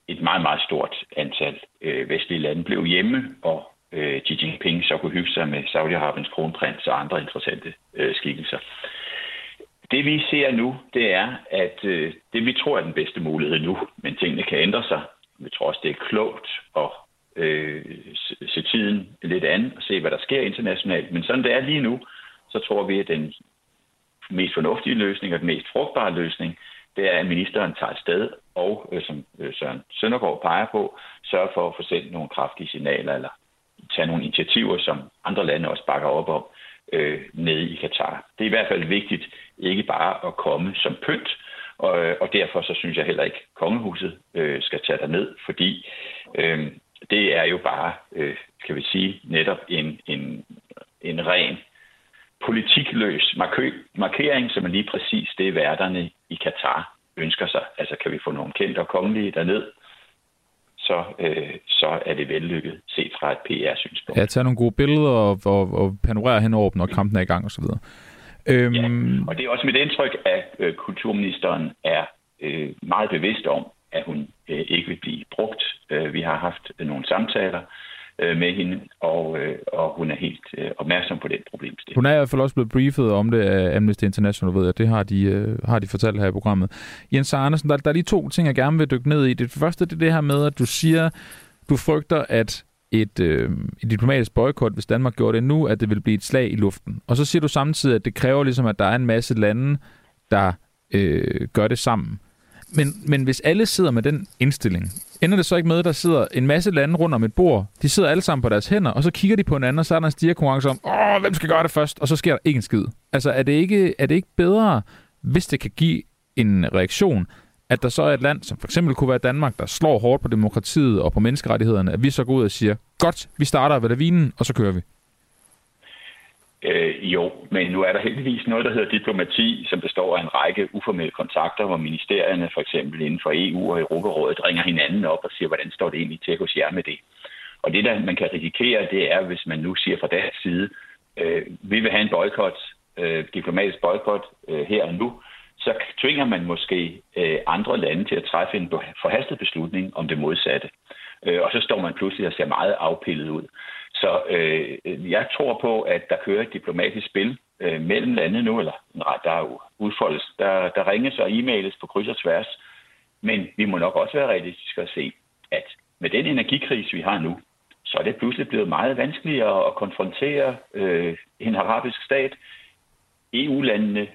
et meget, meget stort antal øh, vestlige lande blev hjemme, og øh, Xi Jinping så kunne hygge sig med Saudi-Arabiens kronprins og andre interessante øh, skikkelser. Det vi ser nu, det er, at øh, det vi tror er den bedste mulighed nu, men tingene kan ændre sig. Vi tror også, det er klogt at øh, se tiden lidt an og se, hvad der sker internationalt. Men sådan det er lige nu, så tror vi, at den mest fornuftige løsning og den mest frugtbare løsning, det er, at ministeren tager sted og, øh, som øh, Søren Søndergaard peger på, sørger for at få sendt nogle kraftige signaler eller tage nogle initiativer, som andre lande også bakker op om øh, nede i Katar. Det er i hvert fald vigtigt ikke bare at komme som pynt, og, og derfor så synes jeg heller ikke, at kongehuset øh, skal tage ned, fordi øh, det er jo bare, øh, kan vi sige, netop en, en, en ren politikløs markering, som er lige præcis det, værterne i Katar ønsker sig. Altså kan vi få nogle kendte og kongelige derned, så, øh, så er det vellykket set fra et PR-synspunkt. Ja, tage nogle gode billeder og, og, og panorere henover dem, når kampen er i gang osv. Øhm... Ja, og det er også mit indtryk, at øh, kulturministeren er øh, meget bevidst om, at hun øh, ikke vil blive brugt. Øh, vi har haft øh, nogle samtaler øh, med hende, og, øh, og hun er helt øh, opmærksom på den problemstilling. Hun er i hvert fald også blevet briefet om det af Amnesty International, ved jeg. Det har de, øh, har de fortalt her i programmet. Jens Andersen, der, der er lige to ting, jeg gerne vil dykke ned i. Det første det er det her med, at du siger, du frygter, at et, øh, et diplomatisk boykot, hvis Danmark gjorde det nu, at det vil blive et slag i luften. Og så siger du samtidig, at det kræver ligesom, at der er en masse lande, der øh, gør det sammen. Men, men hvis alle sidder med den indstilling, ender det så ikke med, at der sidder en masse lande rundt om et bord, de sidder alle sammen på deres hænder, og så kigger de på hinanden, og så er der en stigerkonkurrence om, Åh, hvem skal gøre det først? Og så sker der ikke en skid. Altså, er det ikke, er det ikke bedre, hvis det kan give en reaktion, at der så er et land, som for eksempel kunne være Danmark, der slår hårdt på demokratiet og på menneskerettighederne, at vi så går ud og siger, godt, vi starter ved lavinen, og så kører vi. Øh, jo, men nu er der heldigvis noget, der hedder diplomati, som består af en række uformelle kontakter, hvor ministerierne for eksempel inden for EU og Europarådet ringer hinanden op og siger, hvordan står det egentlig til hos jer med det. Og det, der man kan risikere, det er, hvis man nu siger fra deres side, øh, vi vil have en boykot, øh, diplomatisk boykot øh, her og nu, så tvinger man måske øh, andre lande til at træffe en forhastet beslutning om det modsatte. Øh, og så står man pludselig og ser meget afpillet ud. Så øh, jeg tror på, at der kører et diplomatisk spil øh, mellem lande nu, eller der er udfoldes der, der ringes og e-mails på kryds og tværs. Men vi må nok også være realistiske og se, at med den energikrise, vi har nu, så er det pludselig blevet meget vanskeligere at konfrontere øh, en arabisk stat. EU-landene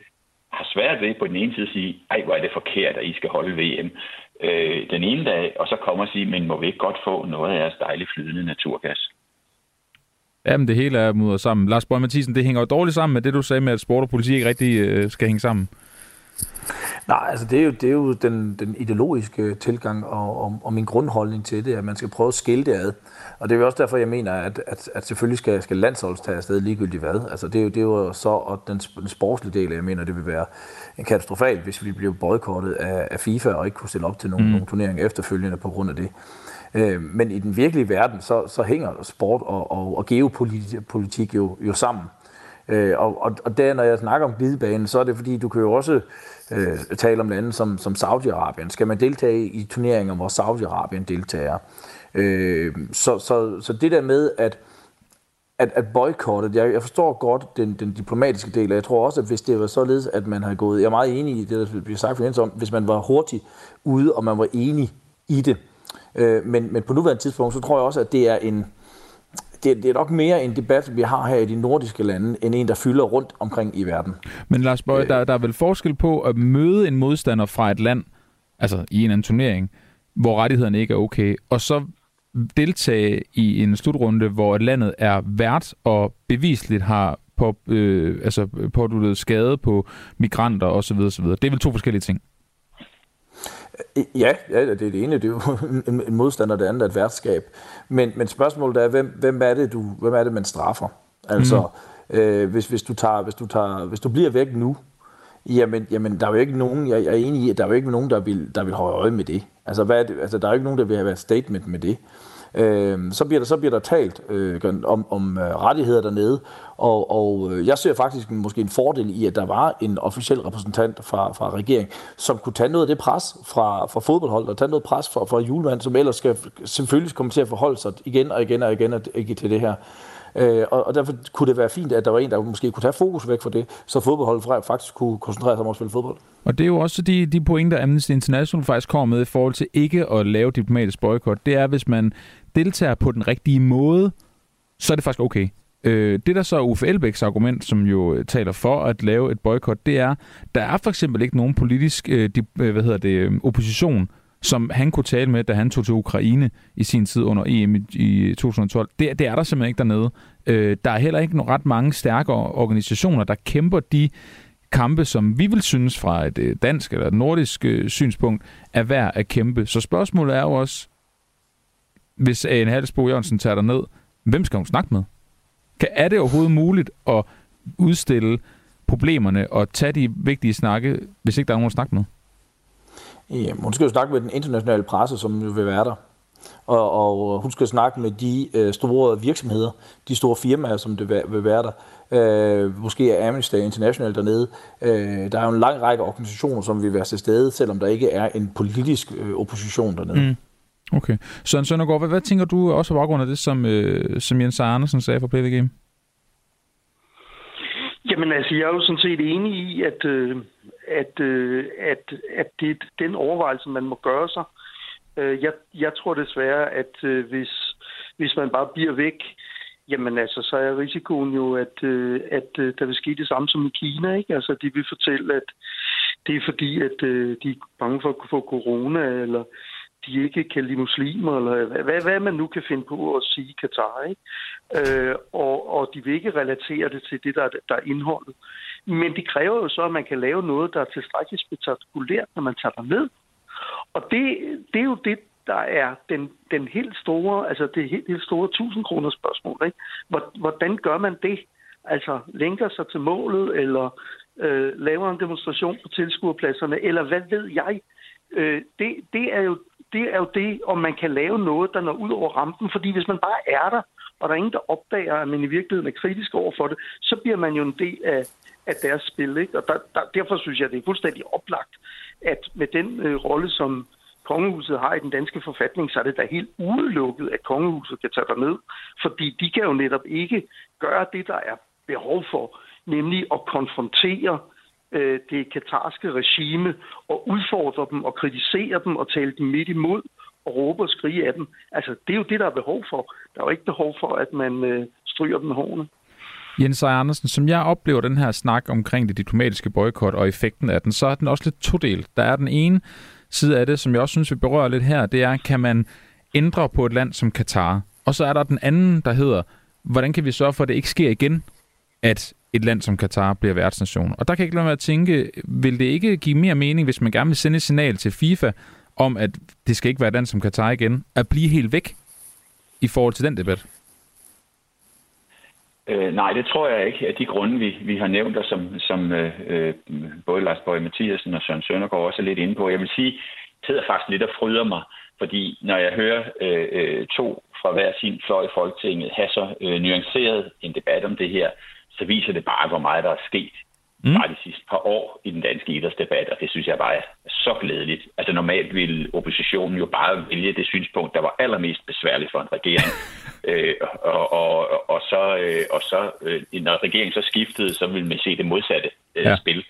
har svært ved på den ene side at sige, ej, hvor er det forkert, at I skal holde VM øh, den ene dag, og så kommer og sige, men må vi ikke godt få noget af jeres dejlige flydende naturgas? Jamen, det hele er mudret sammen. Lars Borg Mathisen, det hænger jo dårligt sammen med det, du sagde med, at sport og politik ikke rigtig øh, skal hænge sammen. Nej, altså det er jo, det er jo den, den ideologiske tilgang og, og, og min grundholdning til det, at man skal prøve at skille det ad. Og det er jo også derfor, jeg mener, at, at, at selvfølgelig skal, skal landsholdet tage afsted ligegyldigt hvad. Altså det er jo, det er jo så, og den, den sportslige del, jeg mener, det vil være en katastrofal, hvis vi bliver boykottet af, af FIFA og ikke kunne stille op til nogle, mm. nogle turneringer efterfølgende på grund af det. Øh, men i den virkelige verden, så, så hænger sport og, og, og geopolitik jo, jo sammen. Øh, og, og, og der, når jeg snakker om glidebanen, så er det fordi, du kan jo også øh, tale om lande som, som Saudi-Arabien. Skal man deltage i turneringer, hvor Saudi-Arabien deltager? Øh, så, så, så det der med, at at, at boykottet, jeg, jeg forstår godt den, den diplomatiske del, og jeg tror også, at hvis det var således, at man havde gået, jeg er meget enig i det, der bliver sagt for om, hvis man var hurtigt ude, og man var enig i det, øh, men, men på nuværende tidspunkt, så tror jeg også, at det er en, det, det er nok mere en debat, vi har her i de nordiske lande, end en, der fylder rundt omkring i verden. Men Lars Bøge, øh, der, der er vel forskel på at møde en modstander fra et land, altså i en anden turnering, hvor rettighederne ikke er okay, og så deltage i en slutrunde, hvor landet er vært og bevisligt har på, øh, altså påduttet skade på migranter osv. osv. Det er vel to forskellige ting? Ja, ja, det er det ene, det er jo en, <laughs> en modstander, det andet er et værtskab. Men, men spørgsmålet er, hvem, hvem, er det, du, hvem er det, man straffer? Altså, mm. øh, hvis, hvis, du tager, hvis, du tager, hvis du bliver væk nu, jamen, jamen der er jo ikke nogen, jeg, jeg er enig i, at der er jo ikke nogen, der vil, der vil holde øje med det. Altså, hvad er det, altså, der er jo ikke nogen, der vil have et statement med det. Øh, så, bliver der, så bliver der talt øh, om, om øh, rettigheder dernede, og, og øh, jeg ser faktisk måske en fordel i, at der var en officiel repræsentant fra, fra regeringen, som kunne tage noget af det pres fra, fra fodboldholdet, og tage noget pres fra, fra julemanden, som ellers skal selvfølgelig komme til at forholde sig igen og igen og igen til det her. Øh, og, og derfor kunne det være fint, at der var en, der måske kunne tage fokus væk fra det, så fodboldholdet faktisk kunne koncentrere sig om at spille fodbold. Og det er jo også de, de pointer, Amnesty International faktisk kommer med i forhold til ikke at lave diplomatisk boykot. Det er, hvis man deltager på den rigtige måde, så er det faktisk okay. Øh, det der så er Uffe Elbæks argument, som jo øh, taler for at lave et boykot, det er, der er for eksempel ikke nogen politisk øh, de, øh, hvad hedder det, øh, opposition, som han kunne tale med, da han tog til Ukraine i sin tid under EM i, 2012. Det, det er der simpelthen ikke dernede. Øh, der er heller ikke ret mange stærke organisationer, der kæmper de kampe, som vi vil synes fra et dansk eller et nordisk øh, synspunkt, er værd at kæmpe. Så spørgsmålet er jo også, hvis en Halsbo Jørgensen tager ned, hvem skal hun snakke med? Kan, er det overhovedet muligt at udstille problemerne og tage de vigtige snakke, hvis ikke der er nogen at snakke med? Ja, hun skal jo snakke med den internationale presse, som jo vil være der. Og, og hun skal snakke med de øh, store virksomheder, de store firmaer, som det vil, vil være der. Øh, måske er Amnesty International dernede. Øh, der er jo en lang række organisationer, som vil være til stede, selvom der ikke er en politisk øh, opposition dernede. Mm. Okay. Søren Søndergaard, hvad, hvad tænker du også på baggrund af det, som, øh, som Jens Andersen sagde for Play the Game? Jamen altså, jeg er jo sådan set enig i, at, øh, at, øh, at, at det er den overvejelse, man må gøre sig. Øh, jeg, jeg tror desværre, at øh, hvis, hvis man bare bliver væk, jamen altså, så er risikoen jo, at, øh, at øh, der vil ske det samme som i Kina. Ikke? Altså, de vil fortælle, at det er fordi, at øh, de er bange for at få corona, eller de ikke kan lide muslimer, eller hvad, hvad man nu kan finde på at sige i Katar. Ikke? Øh, og, og de vil ikke relatere det til det, der, der er indholdet. Men det kræver jo så, at man kan lave noget, der er tilstrækkeligt spektakulært, når man tager det ned. Og det, det er jo det, der er den, den helt store, altså det helt, helt store 1000 kroner spørgsmål. Ikke? Hvordan gør man det? Altså lænker sig til målet, eller øh, laver en demonstration på tilskuerpladserne, eller hvad ved jeg? Øh, det, det, er jo, det er jo det, om man kan lave noget, der når ud over rampen. Fordi hvis man bare er der, og der er ingen, der opdager, at man i virkeligheden er kritisk over for det, så bliver man jo en del af, af deres spil. Ikke? Og der, der, derfor synes jeg, det er fuldstændig oplagt, at med den øh, rolle, som kongehuset har i den danske forfatning, så er det da helt udelukket, at kongehuset kan tage ned. Fordi de kan jo netop ikke gøre det, der er behov for, nemlig at konfrontere øh, Øh, det katarske regime og udfordre dem og kritisere dem og tale dem midt imod og råbe og skrige af dem. Altså, det er jo det, der er behov for. Der er jo ikke behov for, at man øh, stryger dem hårene. Jens Ejer Andersen, som jeg oplever den her snak omkring det diplomatiske boykot og effekten af den, så er den også lidt todelt. Der er den ene side af det, som jeg også synes, vi berører lidt her, det er, kan man ændre på et land som Katar? Og så er der den anden, der hedder, hvordan kan vi sørge for, at det ikke sker igen, at et land som Katar bliver værtsnation? Og der kan jeg ikke lade mig at tænke, vil det ikke give mere mening, hvis man gerne vil sende et signal til FIFA, om at det skal ikke være et land som Katar igen, at blive helt væk i forhold til den debat? Øh, nej, det tror jeg ikke. Af de grunde, vi, vi har nævnt, og som, som øh, både Lars Borg Mathiasen og Søren Søndergaard også er lidt inde på. Jeg vil sige, det hedder faktisk lidt at fryder mig, fordi når jeg hører øh, øh, to fra hver sin fløj i Folketinget have så øh, nuanceret en debat om det her, så viser det bare, hvor meget der er sket mm. bare de sidste par år i den danske idrætsdebat, og det synes jeg bare er så glædeligt. Altså normalt ville oppositionen jo bare vælge det synspunkt, der var allermest besværligt for en regering. <laughs> øh, og, og, og så, øh, og så øh, når regeringen så skiftede, så ville man se det modsatte øh, ja. spil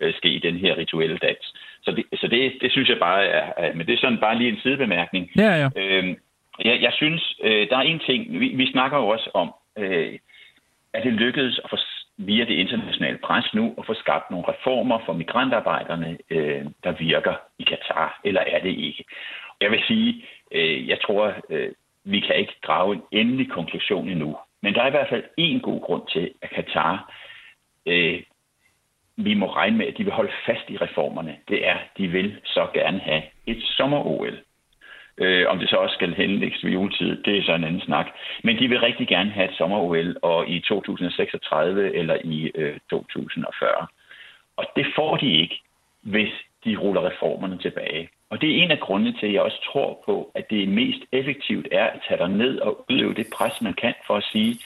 øh, ske i den her rituelle dans. Så det, så det, det synes jeg bare er, er, men det er sådan bare lige en sidebemærkning. Ja, ja. Øh, jeg, jeg synes, øh, der er en ting, vi, vi snakker jo også om, øh, at det lykkedes at få via det internationale pres nu at få skabt nogle reformer for migrantarbejderne, øh, der virker i Katar, eller er det ikke? Jeg vil sige, øh, jeg tror, øh, vi kan ikke drage en endelig konklusion endnu. Men der er i hvert fald en god grund til, at Katar, øh, vi må regne med, at de vil holde fast i reformerne. Det er, de vil så gerne have et sommer-OL. Øh, om det så også skal henlægges ved juletid, det er så en anden snak. Men de vil rigtig gerne have et sommer-OL, og i 2036 eller i øh, 2040. Og det får de ikke, hvis de ruller reformerne tilbage. Og det er en af grundene til, at jeg også tror på, at det mest effektivt er at tage ned og udøve det pres, man kan for at sige,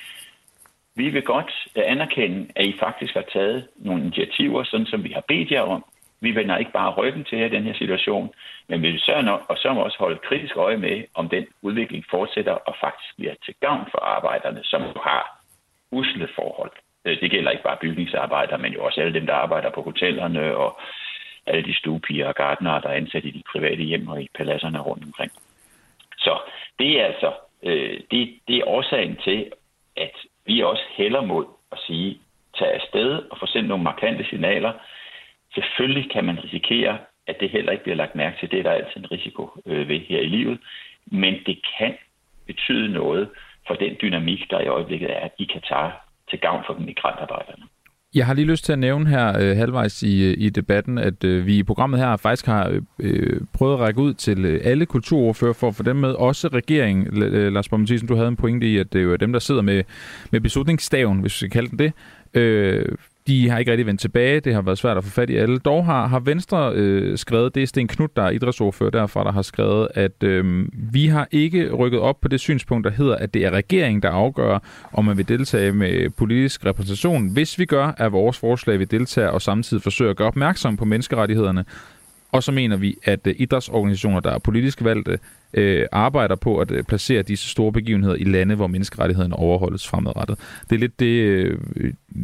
vi vil godt øh, anerkende, at I faktisk har taget nogle initiativer, sådan som vi har bedt jer om. Vi vender ikke bare ryggen til her, den her situation, men vi vil sørge og så også holde kritisk øje med, om den udvikling fortsætter og faktisk bliver til gavn for arbejderne, som har usle forhold. Øh, det gælder ikke bare bygningsarbejdere, men jo også alle dem, der arbejder på hotellerne og alle de stuepiger og gardnere, der er ansat i de private hjem og i paladserne rundt omkring. Så det er altså øh, det, det er årsagen til, at vi også hælder mod at sige, tag afsted og få sendt nogle markante signaler. Selvfølgelig kan man risikere, at det heller ikke bliver lagt mærke til. Det er der altid en risiko øh, ved her i livet. Men det kan betyde noget for den dynamik, der i øjeblikket er i Katar til gavn for migrantarbejderne. Jeg har lige lyst til at nævne her øh, halvvejs i, øh, i debatten, at øh, vi i programmet her faktisk har øh, øh prøvet at række ud til øh, alle kulturordfører for at få dem med. Også regeringen, øh, Lars Borg du havde en pointe i, at det er jo dem, der sidder med, med beslutningsstaven, hvis vi skal kalde den det. Øh, de har ikke rigtig vendt tilbage. Det har været svært at få fat i alle. Dog har, har Venstre øh, skrevet, det er Sten Knud, der er idrætsordfører derfra, der har skrevet, at øh, vi har ikke rykket op på det synspunkt, der hedder, at det er regeringen, der afgør, om man vil deltage med politisk repræsentation. Hvis vi gør, er vores forslag, vi deltager og samtidig forsøger at gøre opmærksom på menneskerettighederne. Og så mener vi, at øh, idrætsorganisationer, der er politisk valgte, øh, arbejder på at øh, placere disse store begivenheder i lande, hvor menneskerettighederne overholdes fremadrettet. Det er lidt det, øh,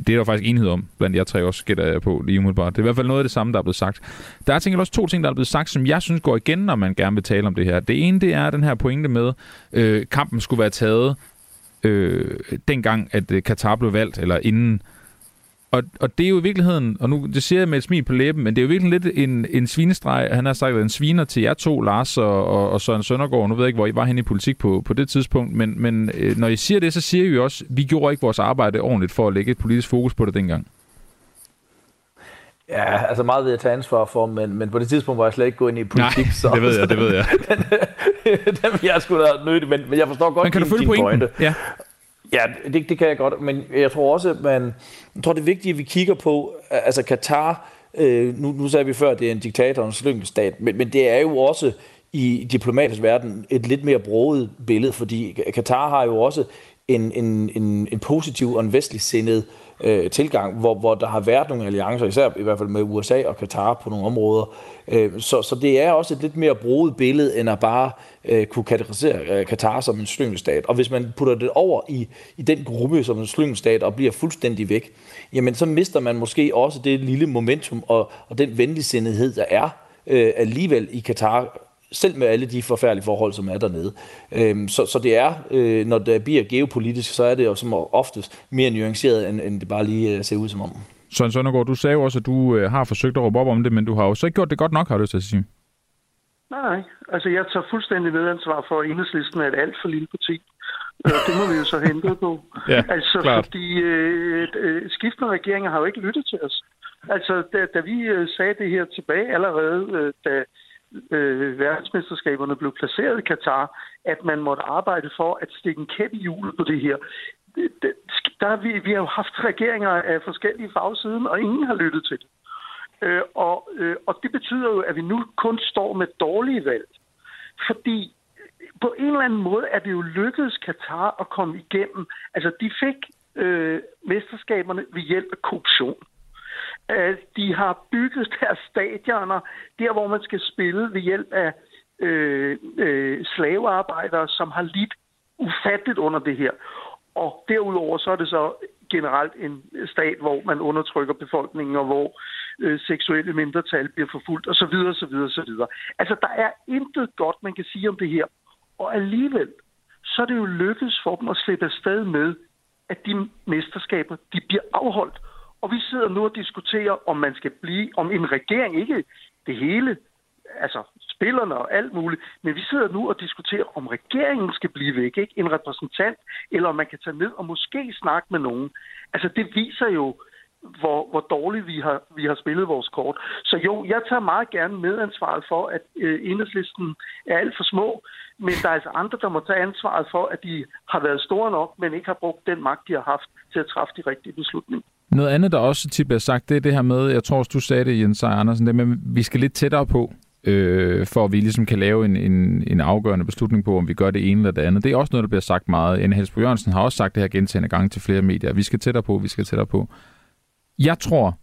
det er der faktisk enighed om, blandt jer tre også, gætter jeg på lige umiddelbart. Det er i hvert fald noget af det samme, der er blevet sagt. Der er tænkt også to ting, der er blevet sagt, som jeg synes går igen, når man gerne vil tale om det her. Det ene, det er den her pointe med, øh, kampen skulle være taget øh, dengang, at øh, Katar blev valgt, eller inden øh, og, og det er jo i virkeligheden, og nu det siger jeg med et smil på læben, men det er jo virkelig lidt en, en svinestreg. Han har sagt, at en sviner til jer to, Lars og, og, og Søren Søndergaard. Nu ved jeg ikke, hvor I var henne i politik på, på det tidspunkt, men, men øh, når I siger det, så siger I jo også, vi gjorde ikke vores arbejde ordentligt for at lægge et politisk fokus på det dengang. Ja, altså meget ved at tage ansvar for, men, men på det tidspunkt var jeg slet ikke gået ind i politik. Nej, <laughs> så, det ved jeg, det ved jeg. <laughs> den, <laughs> den jeg skulle have nødt, men, men jeg forstår godt men kan din, du følge din pointe. Ja. Ja, det, det kan jeg godt, men jeg tror også, at man, jeg tror, det er vigtigt, at vi kigger på, altså Katar, øh, nu, nu sagde vi før, at det er en diktator og en slyngelstat, men, men det er jo også i diplomatisk verden et lidt mere broet billede, fordi Katar har jo også en, en, en, en positiv og en vestlig sindet øh, Øh, tilgang, hvor, hvor der har været nogle alliancer, især i hvert fald med USA og Katar på nogle områder. Øh, så, så det er også et lidt mere bruget billede, end at bare øh, kunne kategorisere øh, Katar som en slyngelstat. Og hvis man putter det over i, i den gruppe som en slyngelstat og bliver fuldstændig væk, jamen så mister man måske også det lille momentum og, og den venligsindighed, der er øh, alligevel i Katar selv med alle de forfærdelige forhold, som er dernede. Øhm, så, så det er, øh, når det bliver geopolitisk, så er det jo som oftest mere nuanceret, end, end det bare lige øh, ser ud som om. Søren Søndergaard, du sagde jo også, at du øh, har forsøgt at råbe op om det, men du har jo så ikke gjort det godt nok, har du lyst til at sige. Nej, altså jeg tager fuldstændig medansvar for, at enhedslisten er et alt for lille parti. Det må vi jo så <laughs> hente på. ja, altså, klart. fordi øh, øh, skiftende regeringer har jo ikke lyttet til os. Altså, da, da vi øh, sagde det her tilbage allerede, øh, da øh, verdensmesterskaberne blev placeret i Katar, at man måtte arbejde for at stikke en kæp i hjulet på det her. Det, der vi, vi har jo haft regeringer af forskellige fagsiden, og ingen har lyttet til det. Øh, og, øh, og det betyder jo, at vi nu kun står med dårlige valg. Fordi på en eller anden måde er det jo lykkedes Katar at komme igennem. Altså, de fik øh, mesterskaberne ved hjælp af korruption. Øh, de har bygget <laughs> deres stadioner der, hvor man skal spille ved hjælp af øh, øh, slavearbejdere, som har lidt ufatteligt under det her. Og derudover så er det så generelt en stat, hvor man undertrykker befolkningen, og hvor øh, seksuelle mindretal bliver forfulgt, osv. osv. osv. Altså, der er intet godt, man kan sige om det her. Og alligevel, så er det jo lykkedes for dem at slippe afsted med, at de mesterskaber, de bliver afholdt. Og vi sidder nu og diskuterer, om man skal blive, om en regering, ikke det hele, altså spillerne og alt muligt. Men vi sidder nu og diskuterer, om regeringen skal blive væk, ikke? En repræsentant, eller om man kan tage ned og måske snakke med nogen. Altså, det viser jo, hvor, hvor dårligt vi har, vi har spillet vores kort. Så jo, jeg tager meget gerne medansvaret for, at øh, enhedslisten er alt for små, men der er altså andre, der må tage ansvaret for, at de har været store nok, men ikke har brugt den magt, de har haft til at træffe de rigtige beslutninger. Noget andet, der også tit bliver sagt, det er det her med, jeg tror også, du sagde det, Jens Seier Andersen, det med, at vi skal lidt tættere på, øh, for at vi ligesom kan lave en, en, en afgørende beslutning på, om vi gør det ene eller det andet. Det er også noget, der bliver sagt meget. Anne Helsbo Jørgensen har også sagt det her gentagende gange til flere medier. Vi skal tættere på, vi skal tættere på. Jeg tror,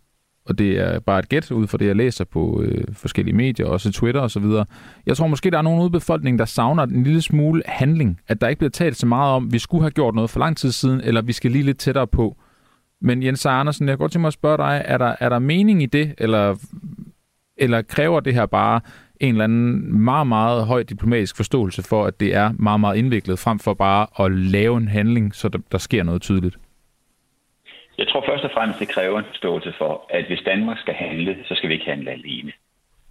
og det er bare et gæt ud fra det, jeg læser på øh, forskellige medier, også Twitter og så videre. Jeg tror måske, der er nogen ude i befolkningen, der savner en lille smule handling. At der ikke bliver talt så meget om, at vi skulle have gjort noget for lang tid siden, eller vi skal lige lidt tættere på. Men Jens Andersen, jeg går godt tænke mig at spørge dig, er der, er der mening i det, eller, eller kræver det her bare en eller anden meget, meget høj diplomatisk forståelse for, at det er meget, meget indviklet, frem for bare at lave en handling, så der, der sker noget tydeligt? Jeg tror først og fremmest, det kræver en forståelse for, at hvis Danmark skal handle, så skal vi ikke handle alene.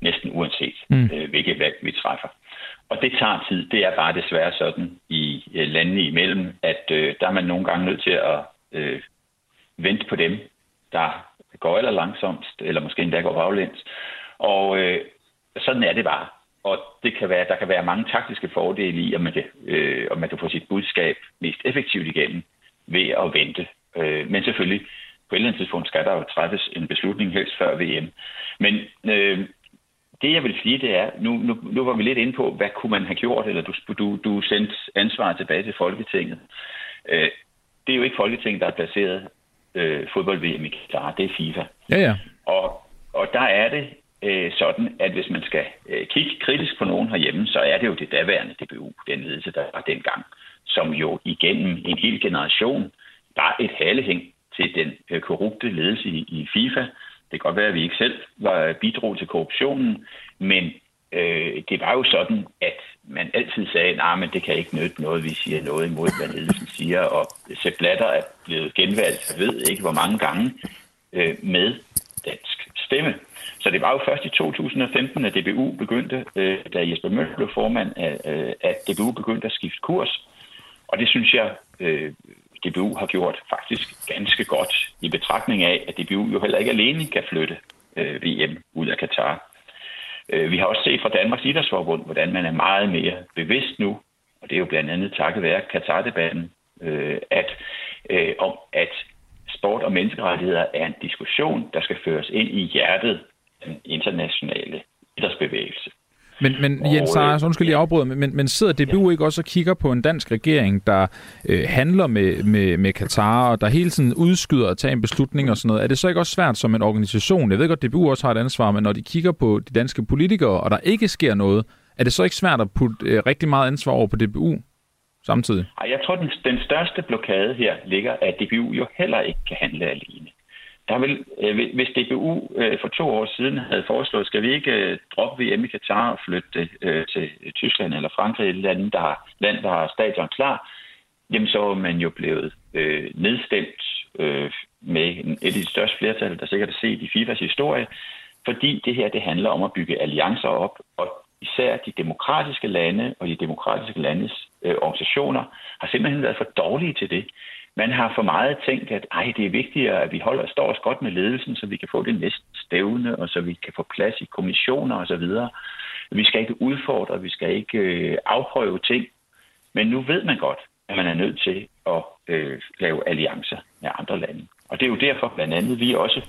Næsten uanset, mm. øh, hvilket valg vi træffer. Og det tager tid. Det er bare desværre sådan i øh, landene imellem, at øh, der er man nogle gange nødt til at øh, vente på dem, der går eller langsomst, eller måske endda går baglæns. Og øh, sådan er det bare. Og det kan være, der kan være mange taktiske fordele i, at man kan, øh, at man kan få sit budskab mest effektivt igennem ved at vente. Øh, men selvfølgelig, på et eller andet tidspunkt skal der jo træffes en beslutning helst før VM. Men øh, det jeg vil sige, det er, nu, nu, nu var vi lidt inde på, hvad kunne man have gjort, eller du, du, du sendte ansvar tilbage til Folketinget. Øh, det er jo ikke Folketinget, der er placeret øh, fodbold-VM i Qatar, det er FIFA. Ja, ja. Og, og der er det øh, sådan, at hvis man skal øh, kigge kritisk på nogen herhjemme, så er det jo det daværende DBU, den ledelse, der var dengang, som jo igennem en hel generation var et halehæng til den øh, korrupte ledelse i, i FIFA. Det kan godt være, at vi ikke selv var bidrog til korruptionen, men øh, det var jo sådan, at man altid sagde, nej, nah, men det kan ikke nytte noget, vi siger noget imod, hvad ledelsen siger, og Sepp Blatter er blevet genvalgt, jeg ved ikke hvor mange gange, øh, med dansk stemme. Så det var jo først i 2015, at DBU begyndte, øh, da Jesper Møller blev formand, øh, at DBU begyndte at skifte kurs. Og det synes jeg, øh, DBU har gjort faktisk ganske godt i betragtning af, at DBU jo heller ikke alene kan flytte øh, VM ud af Katar. Øh, vi har også set fra Danmarks Idrætsforbund, hvordan man er meget mere bevidst nu, og det er jo blandt andet takket være Katar-debatten, øh, at, øh, om at sport og menneskerettigheder er en diskussion, der skal føres ind i hjertet af den internationale idrætsbevægelse. Men, men Jens Sejers, øh, undskyld lige afbryde, men, men sidder DBU ja. ikke også og kigger på en dansk regering, der øh, handler med, med, med Katar, og der hele tiden udskyder at tage en beslutning og sådan noget? Er det så ikke også svært som en organisation? Jeg ved godt, at DBU også har et ansvar, men når de kigger på de danske politikere, og der ikke sker noget, er det så ikke svært at putte øh, rigtig meget ansvar over på DBU samtidig? Jeg tror, den, den største blokade her ligger, at DBU jo heller ikke kan handle alene der vil, øh, hvis DBU øh, for to år siden havde foreslået, skal vi ikke øh, droppe VM i Katar og flytte det øh, til Tyskland eller Frankrig, et land, der har, land, der har stadion klar, jamen så er man jo blevet øh, nedstemt øh, med et af de største flertal, der sikkert har set i FIFAs historie, fordi det her det handler om at bygge alliancer op, og især de demokratiske lande og de demokratiske landes øh, organisationer har simpelthen været for dårlige til det. Man har for meget tænkt, at ej, det er vigtigere, at vi holder, står os godt med ledelsen, så vi kan få det næste stævne, og så vi kan få plads i kommissioner osv. Vi skal ikke udfordre, vi skal ikke øh, afprøve ting. Men nu ved man godt, at man er nødt til at øh, lave alliancer med andre lande. Og det er jo derfor blandt andet, vi også,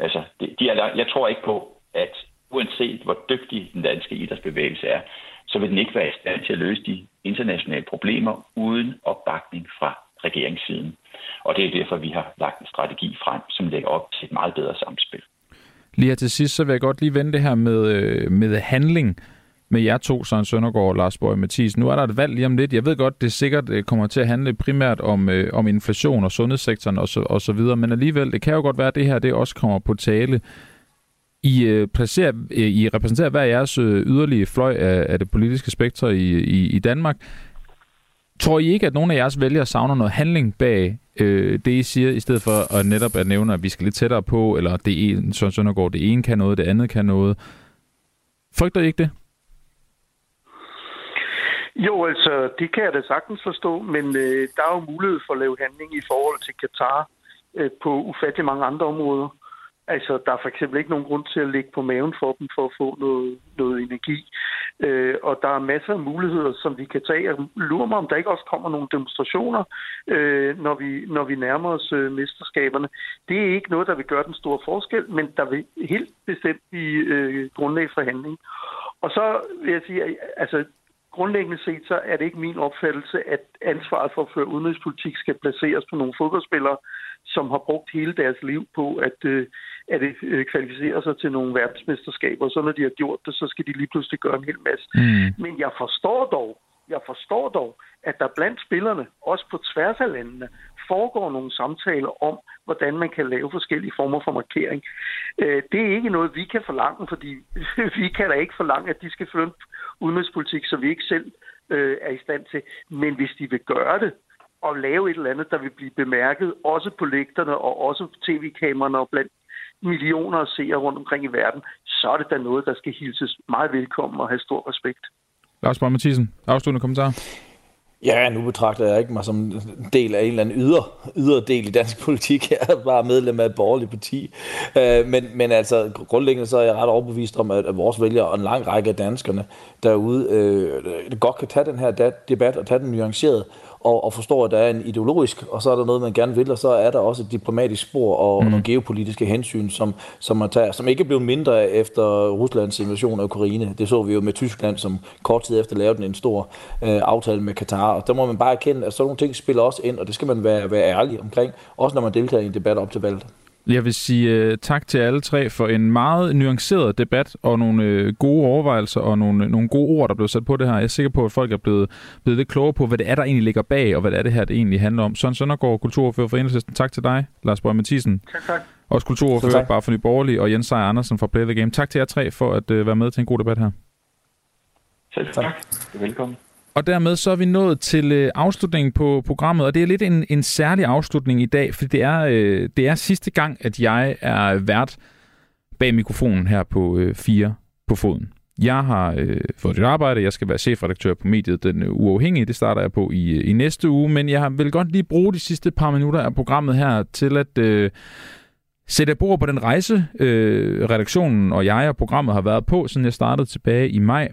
altså, de, de er, jeg tror ikke på, at uanset hvor dygtig den danske idrætsbevægelse er, så vil den ikke være i stand til at løse de internationale problemer uden opbakning fra regeringssiden. Og det er derfor, vi har lagt en strategi frem, som lægger op til et meget bedre samspil. Lige her til sidst, så vil jeg godt lige vende det her med, øh, med handling med jer to, Søren Søndergaard og Lars Borg Mathis. Nu er der et valg lige om lidt. Jeg ved godt, det sikkert øh, kommer til at handle primært om, øh, om inflation og sundhedssektoren og så, og så videre, men alligevel, det kan jo godt være, at det her det også kommer på tale. I, øh, placerer, øh, I repræsenterer hver jeres øh, yderlige fløj af, af det politiske spektrum i, i, i Danmark. Tror I ikke, at nogle af jeres vælgere savner noget handling bag øh, det, I siger, i stedet for at netop at nævne, at vi skal lidt tættere på, eller det ene, Søren Søndergaard, det ene kan noget, det andet kan noget? Frygter I ikke det? Jo, altså, det kan jeg da sagtens forstå, men øh, der er jo mulighed for at lave handling i forhold til Katar øh, på ufattelig mange andre områder. Altså, der er for eksempel ikke nogen grund til at ligge på maven for dem for at få noget, noget energi. Øh, og der er masser af muligheder, som vi kan tage. Jeg lurer mig, om der ikke også kommer nogle demonstrationer, øh, når, vi, når vi nærmer os øh, mesterskaberne. Det er ikke noget, der vil gøre den store forskel, men der vil helt bestemt blive øh, grundlag for handling. Og så vil jeg sige, at altså, grundlæggende set, så er det ikke min opfattelse, at ansvaret for at føre udenrigspolitik skal placeres på nogle fodboldspillere, som har brugt hele deres liv på at, øh, at øh, kvalificere sig til nogle verdensmesterskaber. Så når de har gjort det, så skal de lige pludselig gøre en hel masse. Mm. Men jeg forstår dog, jeg forstår dog, at der blandt spillerne, også på tværs af landene, foregår nogle samtaler om, hvordan man kan lave forskellige former for markering. Øh, det er ikke noget, vi kan forlange, fordi <laughs> vi kan da ikke forlange, at de skal føre udenrigspolitik, så vi ikke selv øh, er i stand til. Men hvis de vil gøre det, og lave et eller andet, der vil blive bemærket, også på lægterne og også på tv-kameraerne og blandt millioner af seere rundt omkring i verden, så er det da noget, der skal hilses meget velkommen og have stor respekt. Lars Borg Mathisen, afsluttende kommentar. Ja, nu betragter jeg ikke mig som en del af en eller anden yder, yderdel i dansk politik. Jeg er bare medlem af et borgerligt parti. Øh, men, men altså, grundlæggende så er jeg ret overbevist om, at, vores vælgere og en lang række af danskerne derude øh, godt kan tage den her debat og tage den nuanceret og, og forstår, at der er en ideologisk, og så er der noget, man gerne vil, og så er der også et diplomatisk spor og, mm. og nogle geopolitiske hensyn, som, som, man tager, som ikke er blevet mindre efter Ruslands invasion af Ukraine. Det så vi jo med Tyskland, som kort tid efter lavede en stor øh, aftale med Katar, og der må man bare erkende, at sådan nogle ting spiller også ind, og det skal man være, være ærlig omkring, også når man deltager i en debat op til valget. Jeg vil sige uh, tak til alle tre for en meget nuanceret debat og nogle uh, gode overvejelser og nogle, nogle gode ord, der blev sat på det her. Jeg er sikker på, at folk er blevet, blevet lidt klogere på, hvad det er, der egentlig ligger bag, og hvad det er, det her det egentlig handler om. Søren Søndergaard, kulturordfører for Enhedslisten. Tak til dig, Lars Borg Mathisen. Tak, tak. Også kulturordfører bare for Nye Borgerlige, og Jens Seier Andersen fra Play the Game. Tak til jer tre for at uh, være med til en god debat her. Selv tak. Velkommen. Og dermed så er vi nået til øh, afslutningen på programmet, og det er lidt en, en særlig afslutning i dag, for det er, øh, det er sidste gang, at jeg er vært bag mikrofonen her på øh, 4 på foden. Jeg har øh, fået et arbejde, jeg skal være chefredaktør på mediet Den øh, Uafhængige, det starter jeg på i, øh, i næste uge, men jeg vil godt lige bruge de sidste par minutter af programmet her til at øh, sætte bord på den rejse, øh, redaktionen og jeg og programmet har været på, siden jeg startede tilbage i maj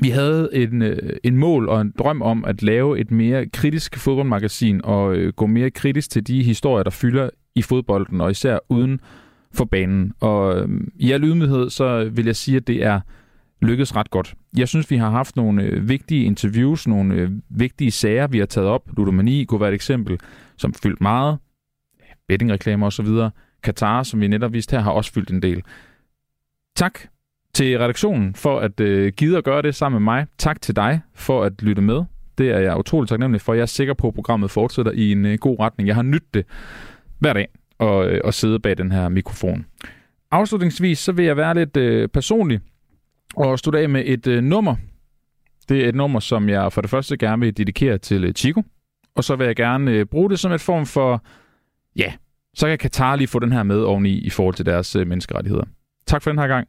vi havde en, øh, en mål og en drøm om at lave et mere kritisk fodboldmagasin og øh, gå mere kritisk til de historier, der fylder i fodbolden, og især uden for banen. Og øhm, i al ydmyghed, så vil jeg sige, at det er lykkedes ret godt. Jeg synes, vi har haft nogle øh, vigtige interviews, nogle øh, vigtige sager, vi har taget op. Ludomani kunne være et eksempel, som fyldt meget. Bettingreklamer osv. Katar, som vi netop viste her, har også fyldt en del. Tak til redaktionen for at øh, gide at gøre det sammen med mig. Tak til dig for at lytte med. Det er jeg utrolig taknemmelig for. Jeg er sikker på, at programmet fortsætter i en øh, god retning. Jeg har nyttet det hver dag at, øh, at sidde bag den her mikrofon. Afslutningsvis så vil jeg være lidt øh, personlig og slutte af med et øh, nummer. Det er et nummer, som jeg for det første gerne vil dedikere til øh, Chico. Og så vil jeg gerne øh, bruge det som et form for, ja, så kan Katar lige få den her med oveni i forhold til deres øh, menneskerettigheder. Tak for den her gang.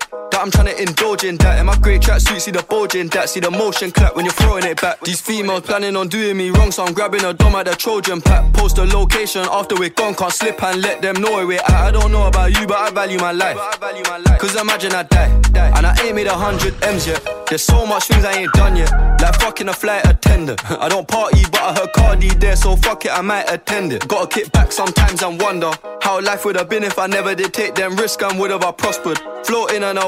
that I'm trying to indulge in that. In my great tracksuit, see the bulging that. See the motion clap when you're throwing it back. These females planning on doing me wrong, so I'm grabbing a dome at the Trojan pack. Post a location after we're gone, can't slip and let them know where we're at. I don't know about you, but I value my life. Cause imagine I die, and I ain't made a hundred M's yet. There's so much things I ain't done yet. Like fucking a flight attendant. <laughs> I don't party, but I heard Cardi there, so fuck it, I might attend it. Gotta kick back sometimes and wonder how life would have been if I never did take them risks and would have I prospered. Floating and I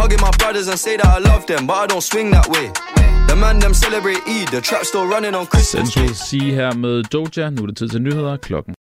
Hugging my brothers and say that I love them, but I don't swing that way. The man them celebrate Eid, the trap still running on Christmas. Central C her med Doja. Nu er det tid til nyheder klokken